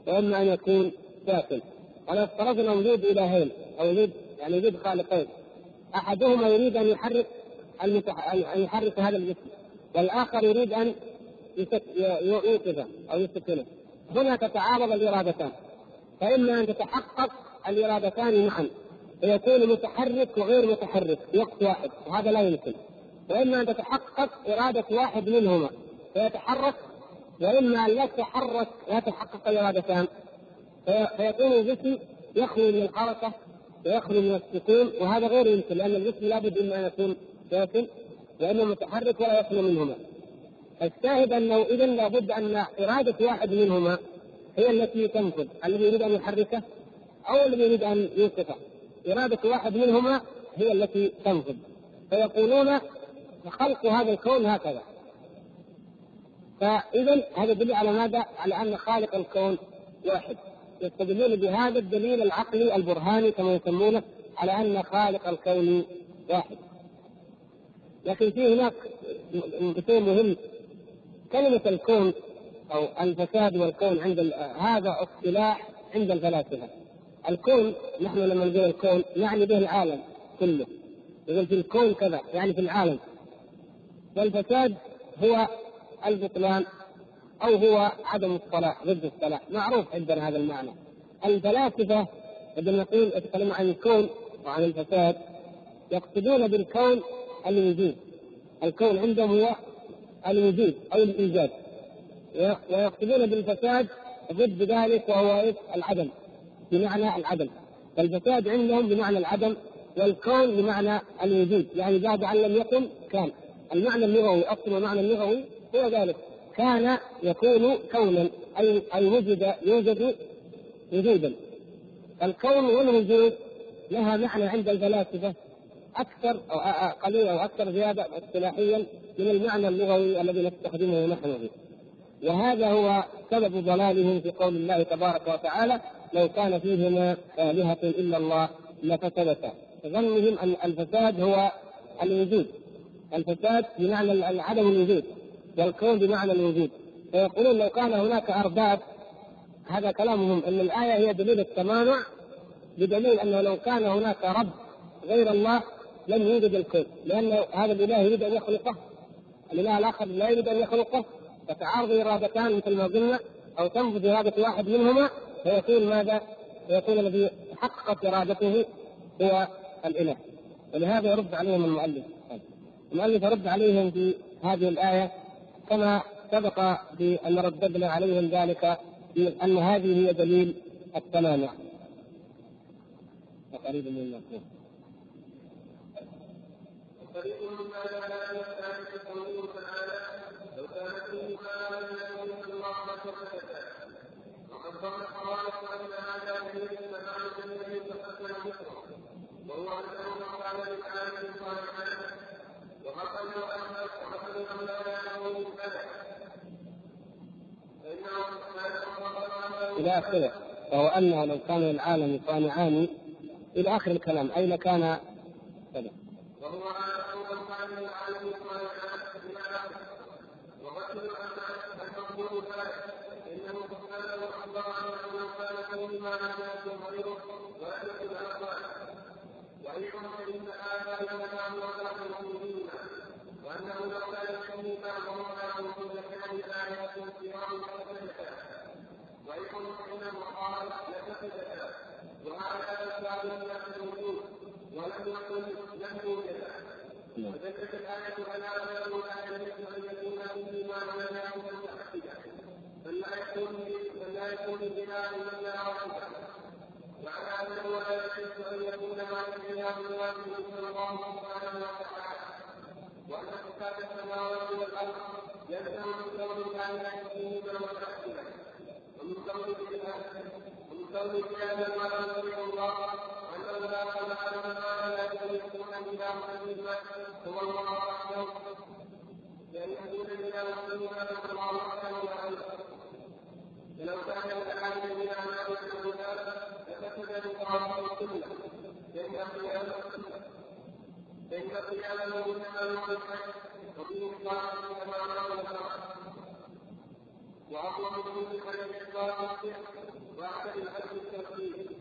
وإما أن يكون ساكن ولو افترضنا وجود إلهين أو وجود يعني وجود خالقين أحدهما يريد أن يحرك المتح... أن يحرك هذا الجسم والآخر يريد أن يوقفه أو يسكنه. هنا تتعارض الإرادتان فإما أن تتحقق الإرادتان معا فيكون متحرك وغير متحرك في وقت واحد وهذا لا يمكن. وإما أن تتحقق إرادة واحد منهما فيتحرك وإما ان لا تتحرك لا تتحقق الارادتان فيكون الجسم يخلو من الحركة ويخلو من السكون وهذا غير يمكن لأن الجسم لابد إما أن يكون ساكن وانه متحرك ولا يخلو منهما. الشاهد أنه إذا لابد أن إرادة واحد منهما هي التي تنفذ، الذي يريد أن يحركه أو الذي يريد أن يوقفه. إرادة واحد منهما هي التي تنفذ. فيقولون خلق هذا الكون هكذا. فإذا هذا يدل على ماذا؟ على أن خالق الكون واحد. يستدلون بهذا الدليل العقلي البرهاني كما يسمونه على أن خالق الكون واحد. لكن في هناك شيء مهم كلمة الكون أو الفساد والكون عند هذا اصطلاح عند الفلاسفة. الكون نحن لما نقول الكون يعني به العالم كله. يقول في الكون كذا يعني في العالم. والفساد هو البطلان أو هو عدم الصلاح ضد الصلاح معروف عندنا هذا المعنى. الفلاسفة عندما نقول يتكلمون عن الكون وعن الفساد يقصدون بالكون الوجود. الكون عندهم هو الوجود أو الإيجاد. ويقصدون بالفساد ضد ذلك وهو العدم. بمعنى العدم. فالفساد عندهم بمعنى العدم والكون بمعنى الوجود. يعني بعد أن لم يكن كان. المعنى اللغوي اصل المعنى اللغوي هو ذلك. كان يكون كونا اي أي وجد يوجد وجودا. الكون والوجود لها معنى عند الفلاسفة أكثر أو قليلا أو أكثر زيادة اصطلاحيا من المعنى اللغوي الذي نستخدمه نحن به. وهذا هو سبب ضلالهم في قول الله تبارك وتعالى لو كان فيهما آلهة إلا الله لفسدتا. ظنهم أن الفساد هو الوجود. الفساد بمعنى عدم الوجود. والكون بمعنى الوجود. فيقولون لو كان هناك أرباب هذا كلامهم أن الآية هي دليل التمانع بدليل أنه لو كان هناك رب غير الله لم يوجد الكون لأن هذا الإله يريد أن يخلقه الإله الآخر لا يريد أن يخلقه. فتعارض إرادتان مثل ما قلنا أو تنفذ إرادة واحد منهما فيكون ماذا؟ فيكون الذي حققت إرادته هو الإله. ولهذا يرد عليهم المؤلف. المؤلف يرد عليهم في هذه الآية كما سبق بأن رددنا عليهم ذلك بأن هذه هي دليل التمانع وقريب من المفهوم. وهو انه قال للعالم صالحا وقتلوا ان لا إلى آخره وهو أن لو كان العالم صانعان إلى آخر الكلام أين كان؟ كذا. وهو العالم أن ذلك إنه أنه غيره فإن هذا لنا وكان المؤمنين وأنه لو كان فيه بعضهم له كل كان آيات كرام فسدتا ويكون حينما قال لفسدتا الناس الوجود ولم يكن لم يوجد فدلت الآية على أنه لا يجوز أن يكون فيه ما لا يكون متأكدا بل لا يكون بل لا يكون بناء من لا واحدا وعلى أنه لا يجوز أن يكون ما فيها من واجب صلى الله سبحانه وتعالى وأن فساد السماوات والأرض يلزم من كون كائنا فيهما متأكدا ومن كون ومن كون كان ما لم يرد الله أنه لا خلق لنا لا يكون بلا مهمة هو الله وحده لأن يكون بلا مهمة الله وحده فلو كان العالم بلا مهمة لفسد الله كله لأن فإن قيامه إنما هو الحج وفيه إطلاق كما قال وأقوم به خير إطلاق الحج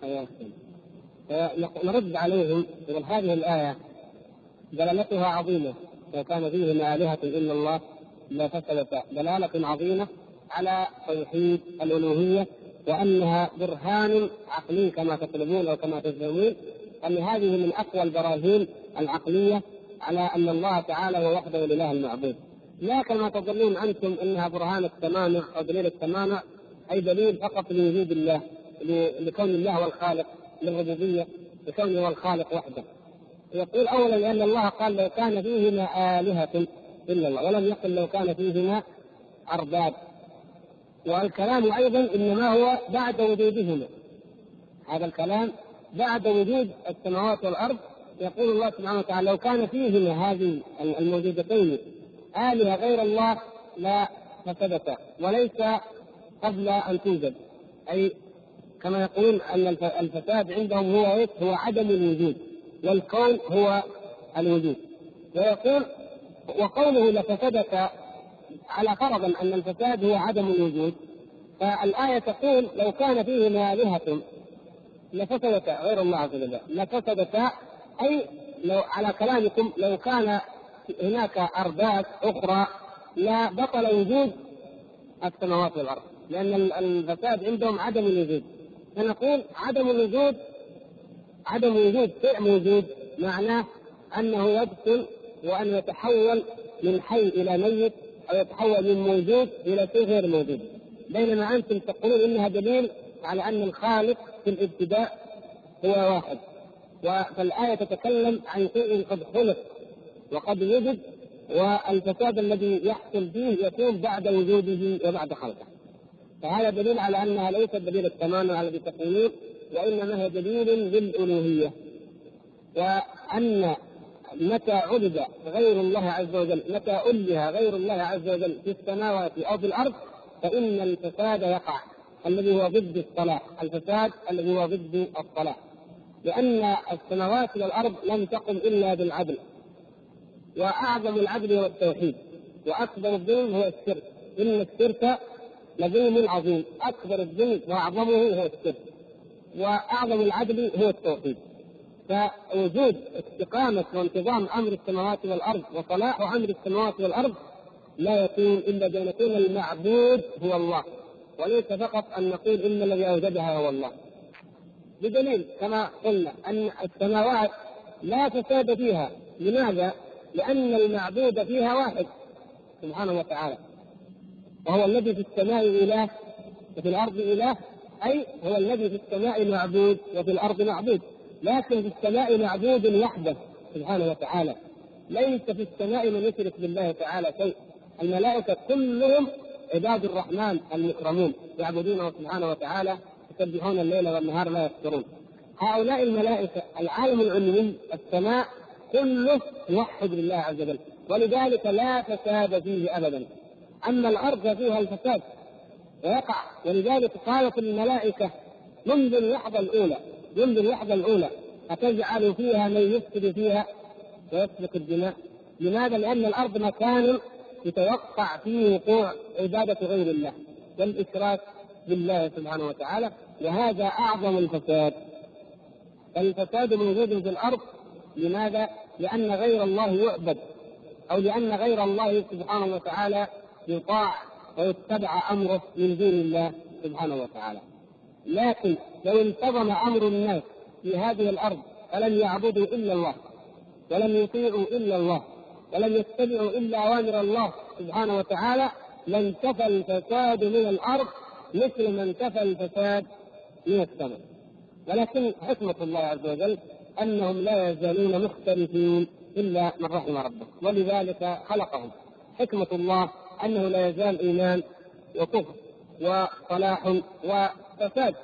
التوحيد. نرد عليهم يقول هذه الآية دلالتها عظيمة لو كان فيهما آلهة إلا الله لفسدتا دلالة عظيمة على توحيد الألوهية وأنها برهان عقلي كما تطلبون أو كما تزعمون أن هذه من أقوى البراهين العقلية على أن الله تعالى هو وحده الإله المعبود لا كما تظنون أنتم أنها برهان التمانع أو دليل التمانع أي دليل فقط لوجود الله لكون الله هو الخالق للربوبية لكونه هو الخالق وحده. يقول اولا لأن الله قال لو كان فيهما آلهة إلا الله ولم يقل لو كان فيهما أرباب. والكلام أيضا إنما هو بعد وجودهما. هذا الكلام بعد وجود السماوات والأرض. يقول الله سبحانه وتعالى لو كان فيهما هذه الموجودتين آلهة غير الله لا فسدتا وليس قبل أن توجد. أي كما يقولون أن الفساد عندهم هو؟ هو عدم الوجود. والكون هو الوجود. ويقول وقوله لفسدتا على فرض أن الفساد هو عدم الوجود فالآية تقول لو كان فيهما آلهة لفسدتا غير الله عز وجل لفسدتا أي لو على كلامكم لو كان هناك أرباب أخرى لا بطل وجود السماوات والأرض. لأن الفساد عندهم عدم الوجود. فنقول عدم الوجود عدم وجود شيء موجود معناه أنه يبطل وأن يتحول من حي إلى ميت أو يتحول من موجود إلى شيء غير موجود. بينما أنتم تقولون إنها دليل على أن الخالق في الابتداء هو واحد. فالآية تتكلم عن شيء قد خلق وقد وجد والفساد الذي يحصل فيه يكون بعد وجوده وبعد خلقه. فهذا دليل على أنها ليست دليل التمام على الذي تقولون وإنما هي دليل للألوهية. وأن متى عبد غير الله عز وجل، متى أله غير الله عز وجل في السماوات أو في الأرض فإن الفساد يقع الذي هو ضد الصلاح، الفساد الذي هو ضد الصلاح. لأن السماوات والأرض لم تقم إلا بالعدل وأعظم العدل هو التوحيد وأكبر الظلم هو الشرك إن الشرك لظلم عظيم. أكبر الظلم وأعظمه هو الشرك وأعظم العدل هو التوحيد. فوجود استقامة وانتظام أمر السماوات والأرض وصلاح أمر السماوات والأرض لا يكون إلا بأن يكون المعبود هو الله. وليس فقط أن نقول إن الذي أوجدها هو الله. بدليل كما قلنا أن السماوات لا فساد فيها. لماذا؟ لأن المعبود فيها واحد. سبحانه وتعالى. وهو الذي في السماء إله وفي الأرض إله أي هو الذي في السماء معبود وفي الأرض معبود. لكن في السماء معبود وحده سبحانه وتعالى. ليس في السماء من يشرك بالله تعالى شيء. الملائكة كلهم عباد الرحمن المكرمون يعبدونه سبحانه وتعالى يسبحون الليل والنهار لا يفترون. هؤلاء الملائكة العالم العلوي السماء كله يوحد لله عز وجل. ولذلك لا فساد فيه أبدا. أما الأرض فيها الفساد. ويقع ولذلك قالت الملائكة منذ اللحظة الأولى منذ اللحظة الأولى أتجعل فيها من يفسد فيها؟ ويسفك الدماء. لماذا؟ لأن الأرض مكان يتوقع فيه وقوع عبادة غير الله. والإشراك بالله سبحانه وتعالى. وهذا أعظم الفساد. فالفساد موجود في الأرض. لماذا؟ لأن غير الله يعبد. أو لأن غير الله سبحانه وتعالى يطاع ويتبع أمره من دون الله سبحانه وتعالى. لكن لو انتظم أمر الناس في هذه الأرض فلم يعبدوا إلا الله ولم يطيعوا إلا الله ولم يتبعوا إلا أوامر الله سبحانه وتعالى لانتفى الفساد من الأرض مثل ما انتفى الفساد من السماء ولكن حكمة الله عز وجل أنهم لا يزالون مختلفين إلا من رحم ربك ولذلك خلقهم حكمة الله أنه لا يزال إيمان وكفر وصلاح وفساد.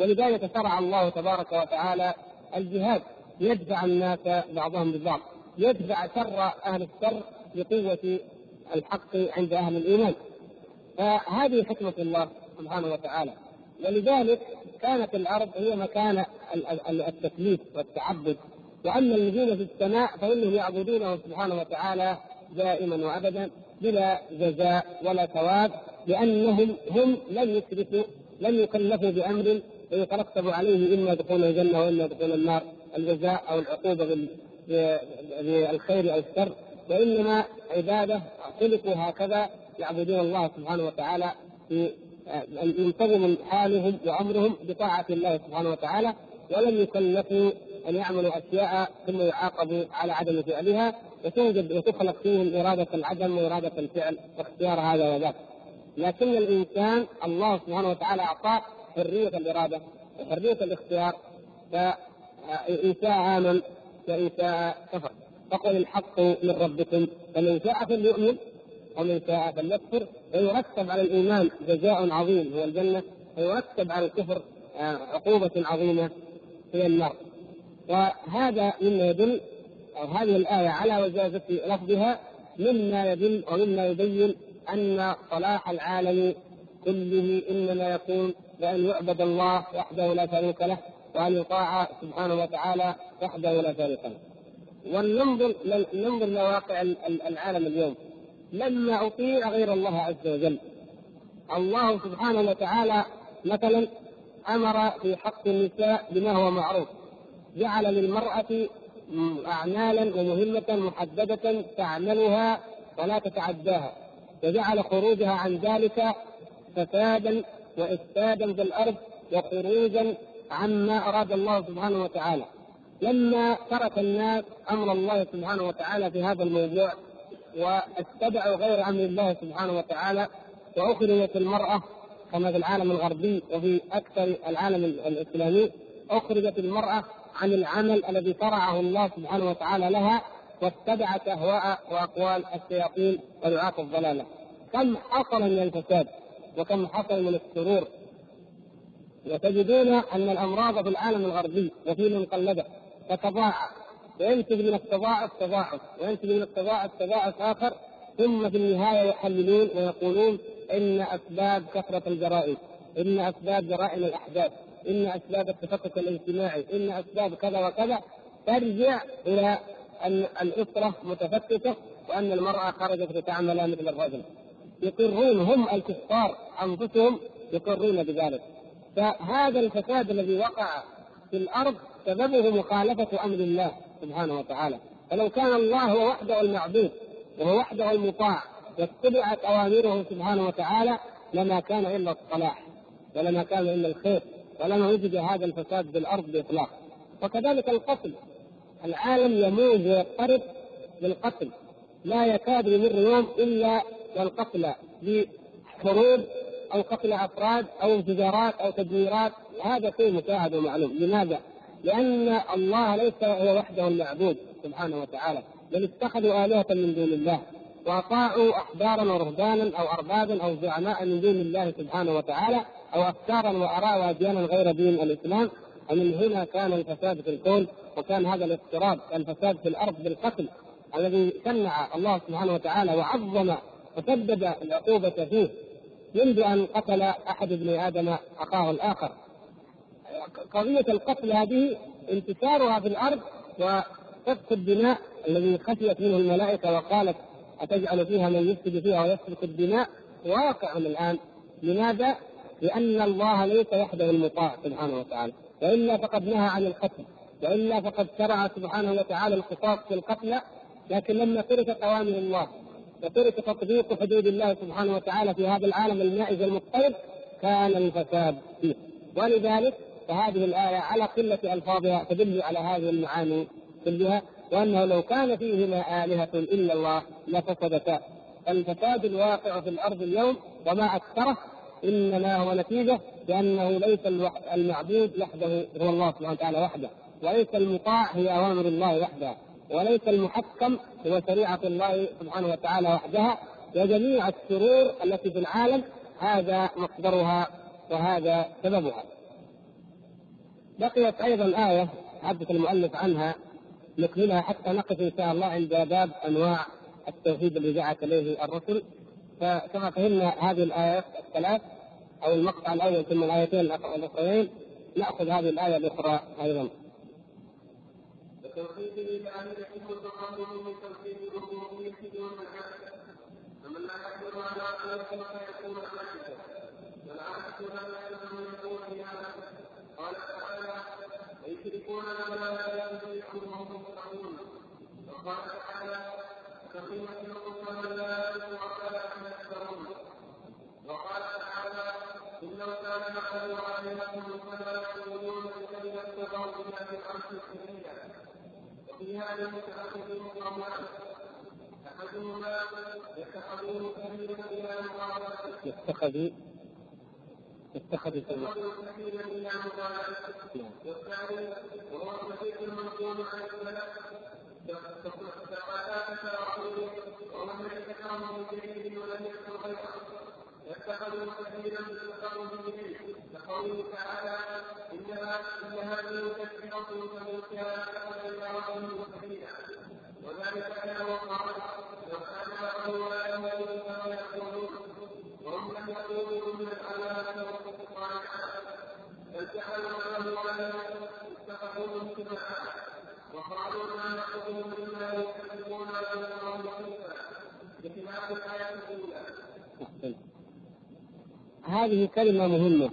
ولذلك شرع الله تبارك وتعالى الجهاد يدفع الناس بعضهم ببعض يدفع شر أهل الشر بقوة الحق عند أهل الإيمان. فهذه حكمة الله سبحانه وتعالى. ولذلك كانت الأرض هي مكان التكليف والتعبد. وأما الذين في السماء فإنهم يعبدونه سبحانه وتعالى دائما وابدا. بلا جزاء ولا ثواب لأنهم هم لم يشركوا لم يكلفوا بأمر يترتب عليه إما دخول الجنة وإما دخول النار الجزاء أو العقوبة بالخير أو الشر. وإنما عبادة خلقوا هكذا يعبدون الله سبحانه وتعالى في ينتظم حالهم وامرهم بطاعة الله سبحانه وتعالى ولم يكلفوا أن يعملوا أشياء ثم يعاقبوا على عدم فعلها وتوجد وتخلق فيهم إرادة العدم وإرادة الفعل واختيار هذا وذاك. لكن الإنسان الله سبحانه وتعالى أعطاه حرية الإرادة وحرية الاختيار. فان شاء آمن شاء كفر. فقل الحق من ربكم فمن شاء فليؤمن ومن شاء فليكفر. ويرتب على الإيمان جزاء عظيم هو الجنة. ويرتب على الكفر آه، عقوبة عظيمة هي النار. وهذا مما يدل أو هذه الآية على وجازه لفظها مما يدل ومما يبين أن صلاح العالم كله إنما يكون بأن يعبد الله وحده لا شريك له وأن يطاع سبحانه وتعالى وحده لا شريك له. ولننظر ننظر لواقع العالم اليوم لما أطيع غير الله عز وجل. الله سبحانه وتعالى مثلا أمر في حق النساء بما هو معروف جعل للمرأة اعمالا ومهمة محددة تعملها ولا تتعداها وجعل خروجها عن ذلك فسادا وافسادا في الأرض وخروجا عما أراد الله سبحانه وتعالى. لما ترك الناس أمر الله سبحانه وتعالى في هذا الموضوع واتبعوا غير أمر الله سبحانه وتعالى وأخرجت المرأة كما في العالم الغربي وفي أكثر العالم الإسلامي أخرجت المرأة عن العمل الذي شرعه الله سبحانه وتعالى لها واتبعت اهواء وأقوال الشياطين ودعاة الضلالة. كم حصل من الفساد وكم حصل من السرور؟ وتجدون أن الأمراض في العالم الغربي وفي من قلده تتضاعف. وينتج من التضاعف تضاعف وينتج من التضاعف تضاعف آخر. ثم في النهاية يحللون ويقولون إن أسباب كثرة الجرائم إن أسباب جرائم الأحداث. إن أسباب التفكك الاجتماعي إن أسباب كذا وكذا ترجع إلى أن الاسره متفككة وأن المرأة خرجت لتعمل مثل الرجل. يقرون هم الكفار أنفسهم يقرون بذلك. فهذا الفساد الذي وقع في الأرض سببه مخالفة أمر الله سبحانه وتعالى. فلو كان الله هو وحده المعبود وهو وحده المطاع واتبعت أوامره سبحانه وتعالى لما كان إلا الصلاح ولما كان إلا الخير. ولما وجد هذا الفساد بالارض باطلاق وكذلك القتل. العالم يموج ويضطرب بالقتل لا يكاد يمر يوم إلا والقتل بحروب أو قتل أفراد أو انفجارات أو تدميرات. هذا شيء مشاهد ومعلوم. لماذا؟ لأن الله ليس هو وحده المعبود سبحانه وتعالى. بل اتخذوا آلهة من دون الله. وأطاعوا احبارا ورهبانا أو اربابا أو زعماء من دون الله سبحانه وتعالى. أو افكارا واراء واديانا غير دين الإسلام ومن هنا كان الفساد في الكون وكان هذا الاضطراب الفساد في الأرض بالقتل الذي شنع الله سبحانه وتعالى وعظم وسدد العقوبة فيه منذ أن قتل أحد ابني آدم أخاه الآخر. قضية القتل هذه انتشارها في الأرض وسفك الدماء الذي خشيت منه الملائكة وقالت أتجعل فيها من يفسد فيها ويسفك الدماء؟ واقع الآن. لماذا؟ لأن الله ليس وحده المطاع سبحانه وتعالى وإلا فقد نهى عن القتل وإلا فقد شرع سبحانه وتعالى القصاص في القتلى لكن لما تركت أوامر الله وترك تطبيق حدود الله سبحانه وتعالى في هذا العالم المائز المضطرب كان الفساد فيه. ولذلك فهذه الآية على قلة ألفاظها تدل على هذه المعاني كلها وأنه لو كان فيهما آلهة إلا الله لفسدتا. الفساد الواقع في الأرض اليوم وما أكثره إنما هو نتيجة لأنه ليس المعبود وحده هو الله سبحانه وتعالى وحده. وليس المطاع هي أوامر الله وحدها. وليس المحكم هو شريعة الله سبحانه وتعالى وحدها. وجميع الشرور التي في العالم هذا مصدرها وهذا سببها. بقيت أيضا آية حدث المؤلف عنها نكملها حتى نقف إن شاء الله عند باب أنواع التوحيد الذي دعت إليه الرسل. فكما فهمنا هذه الآيات الثلاث أو المقطع الأول ثم الآيتين الأخرين نأخذ هذه الآية الأخرى أيضا. وتوحيده تعالى من فمن لا يقدر على بهذا قال تعالى ويشركون بما لا وقال تعالى لكم من لا يملك ولا يتذكرون وقال تعالى إنه لكي يتبعوا بما في العرش الكريم وفي هذا متأخذ مقامات أحدهما يتخذون كبيرا إلى مقابلة يتخذ اتخذوا سبيلا سبيلا إلى مخالفته والثاني وهو الصديق المنقول عن السلف فقد رسوله ومن من جديد ولم يذكر غيره واتخذوا سبيلا بالتقرب به كقوله تعالى انها ان هذه تذكره فمن كان ربه سبيلا وذلك كان وقعا لو كان ولا يموت كما يقولون وهم لم يقولوا من العلامه والصالحات بل جعلوا له ولدا اتخذوه اتباعا وقالوا ما نعبدهم الا يكذبون له بخلاف الايه الاولى هذه كلمة مهمة.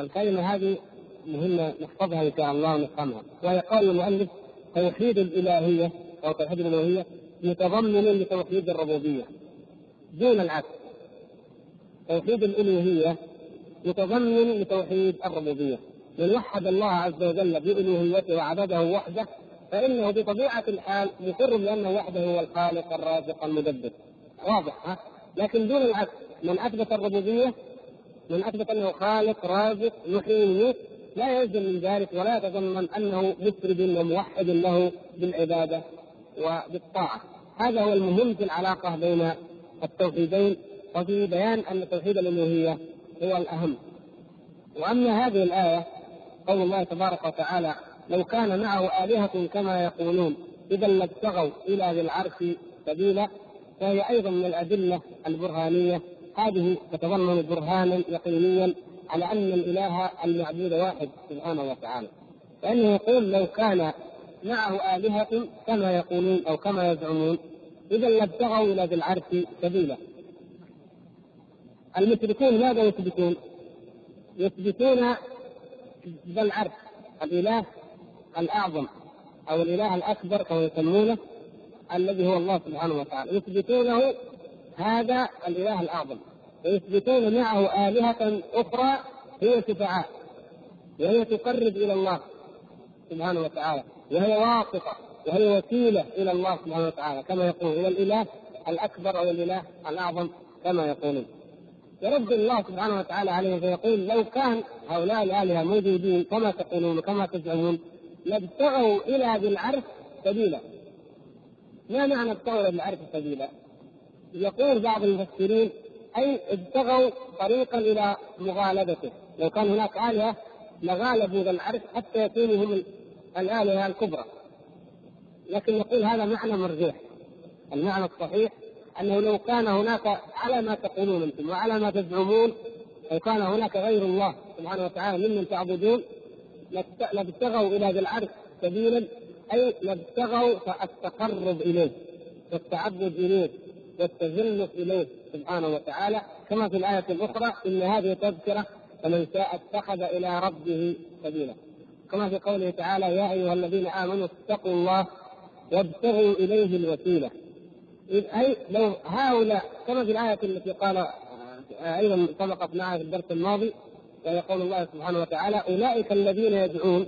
الكلمة هذه مهمة نحفظها إن شاء الله ونفهمها. وهي قول المؤلف توحيد الإلهية أو توحيد الألوهية متضمن لتوحيد الربوبية دون العكس. توحيد الألوهية متضمن لتوحيد الربوبية. من وحد الله عز وجل بألوهيته وعبده وحده فإنه بطبيعة الحال مقر بأنه وحده هو الخالق الرازق المدبر. واضح ها؟ لكن دون العكس من أثبت الربوبية من أثبت أنه خالق رازق يحيي ويميت لا يلزم من ذلك ولا يتضمن أنه مفرد وموحد له بالعبادة وبالطاعة. هذا هو المهم في العلاقة بين التوحيدين وفي بيان أن توحيد الألوهية هو الأهم. وأما هذه الآية قول الله تبارك وتعالى لو كان معه آلهة كما يقولون إذا لابتغوا إلى ذي العرش سبيلا. فهي أيضا من الأدلة البرهانية هذه تتضمن برهانا يقينيا على أن الإله المعبود واحد سبحانه وتعالى. فإنه يقول لو كان معه آلهة كما يقولون أو كما يزعمون. إذا لابتغوا إلى ذي العرش سبيلا. المشركون ماذا يثبتون؟ يثبتون ذا العرش الإله الأعظم أو الإله الأكبر كما يسمونه الذي هو الله سبحانه وتعالى. يثبتونه هذا الإله الأعظم. ويثبتون معه آلهة أخرى هي شفعاء وهي تقرب إلى الله سبحانه وتعالى وهي واسطة وهي وسيلة إلى الله سبحانه وتعالى كما يقول إلى الإله الأكبر أو الإله الأعظم كما يقولون يرد الله سبحانه وتعالى عليه فيقول لو كان هؤلاء الآلهة موجودين كما تقولون وكما تزعمون لابتغوا إلى ذي العرش سبيلا ما معنى ابتغوا ذي العرش سبيلا؟ يقول بعض المفسرين أي ابتغوا طريقا إلى مغالبته. لو كان هناك آلهة لغالبوا ذا العرش حتى يكونوا هم الآلهة الكبرى. لكن يقول هذا معنى مرجوح. المعنى الصحيح أنه لو كان هناك على ما تقولون أنتم وعلى ما تزعمون لو كان هناك غير الله سبحانه وتعالى ممن تعبدون لابتغوا إلى ذي العرش سبيلا أي لابتغوا التقرب إليه والتعبد إليه والتزلف إليه. سبحانه وتعالى كما في الآية الأخرى إن هذه تذكره فمن شاء اتخذ إلى ربه سبيلا. كما في قوله تعالى يا أيها الذين آمنوا اتقوا الله وابتغوا إليه الوسيلة. أي لو هؤلاء كما في الآية التي قال آه، أيضا سبقت معها في الدرس الماضي ويقول الله سبحانه وتعالى أولئك الذين يدعون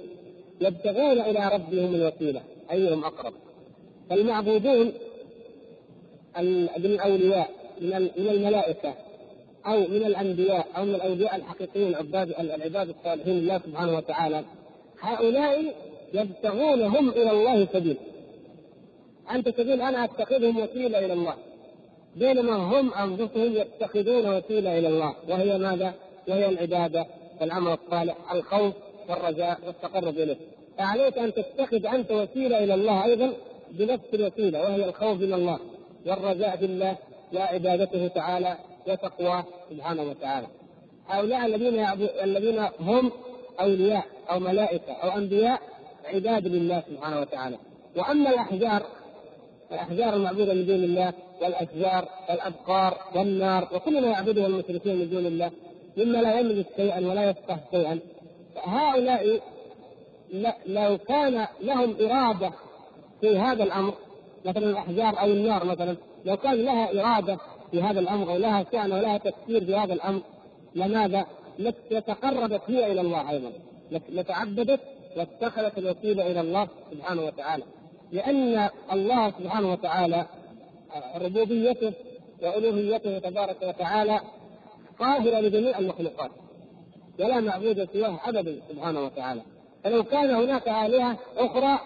يبتغون إلى ربهم الوسيلة أيهم أقرب. فالمعبودون من الأولياء من الملائكة أو من الأنبياء أو من الأولياء الحقيقيين عباد العباد الصالحين لله سبحانه وتعالى. هؤلاء يبتغون هم إلى الله سبيل أنت تقول أنا أتخذهم وسيلة إلى الله. بينما هم أنفسهم يتخذون وسيلة إلى الله. وهي ماذا؟ وهي العبادة والعمل الصالح الخوف والرجاء والتقرب إليه. فعليك أن تتخذ أنت وسيلة إلى الله أيضا بنفس الوسيلة وهي الخوف من الله والرجاء في الله وعبادته تعالى وتقواه سبحانه وتعالى. هؤلاء الذين الذين هم أولياء أو ملائكة أو أنبياء عباد لله سبحانه وتعالى. وأما الأحجار الأحجار المعبودة من دون الله والأشجار والأبقار والنار وكل ما يعبده المشركين من دون الله مما لا يملك شيئا ولا يفقه شيئا هؤلاء لو كان لهم إرادة في هذا الأمر مثلا الأحجار أو النار مثلا لو كان لها إرادة في هذا الأمر أو لها شأن ولها تفكير في هذا الأمر لماذا؟ لتقربت هي إلى الله أيضا. لتعبدت واتخذت الوسيلة إلى الله سبحانه وتعالى. لأن الله سبحانه وتعالى ربوبيته وألوهيته تبارك وتعالى قاهره لجميع المخلوقات. ولا معبود سواه ابدا سبحانه وتعالى. فلو كان هناك آلهة أخرى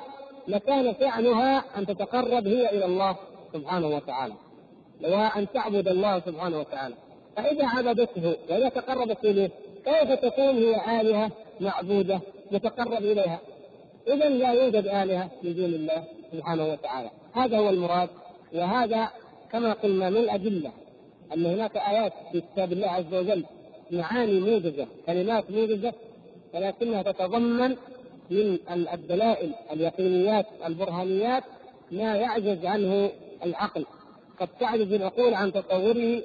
لكان شأنها أن تتقرب هي إلى الله سبحانه وتعالى. أن تعبد الله سبحانه وتعالى. فإذا عبدته وإذا تقربت إليه كيف تكون هي آلهة معبودة يتقرب إليها؟ اذا لا يوجد آلهة من دون الله سبحانه وتعالى. هذا هو المراد وهذا كما قلنا من الأدلة أن هناك آيات في كتاب الله عز وجل معاني موجزة كلمات موجزة ولكنها تتضمن من الدلائل اليقينيات البرهانيات ما يعجز عنه العقل. قد تعجز العقول عن تصوره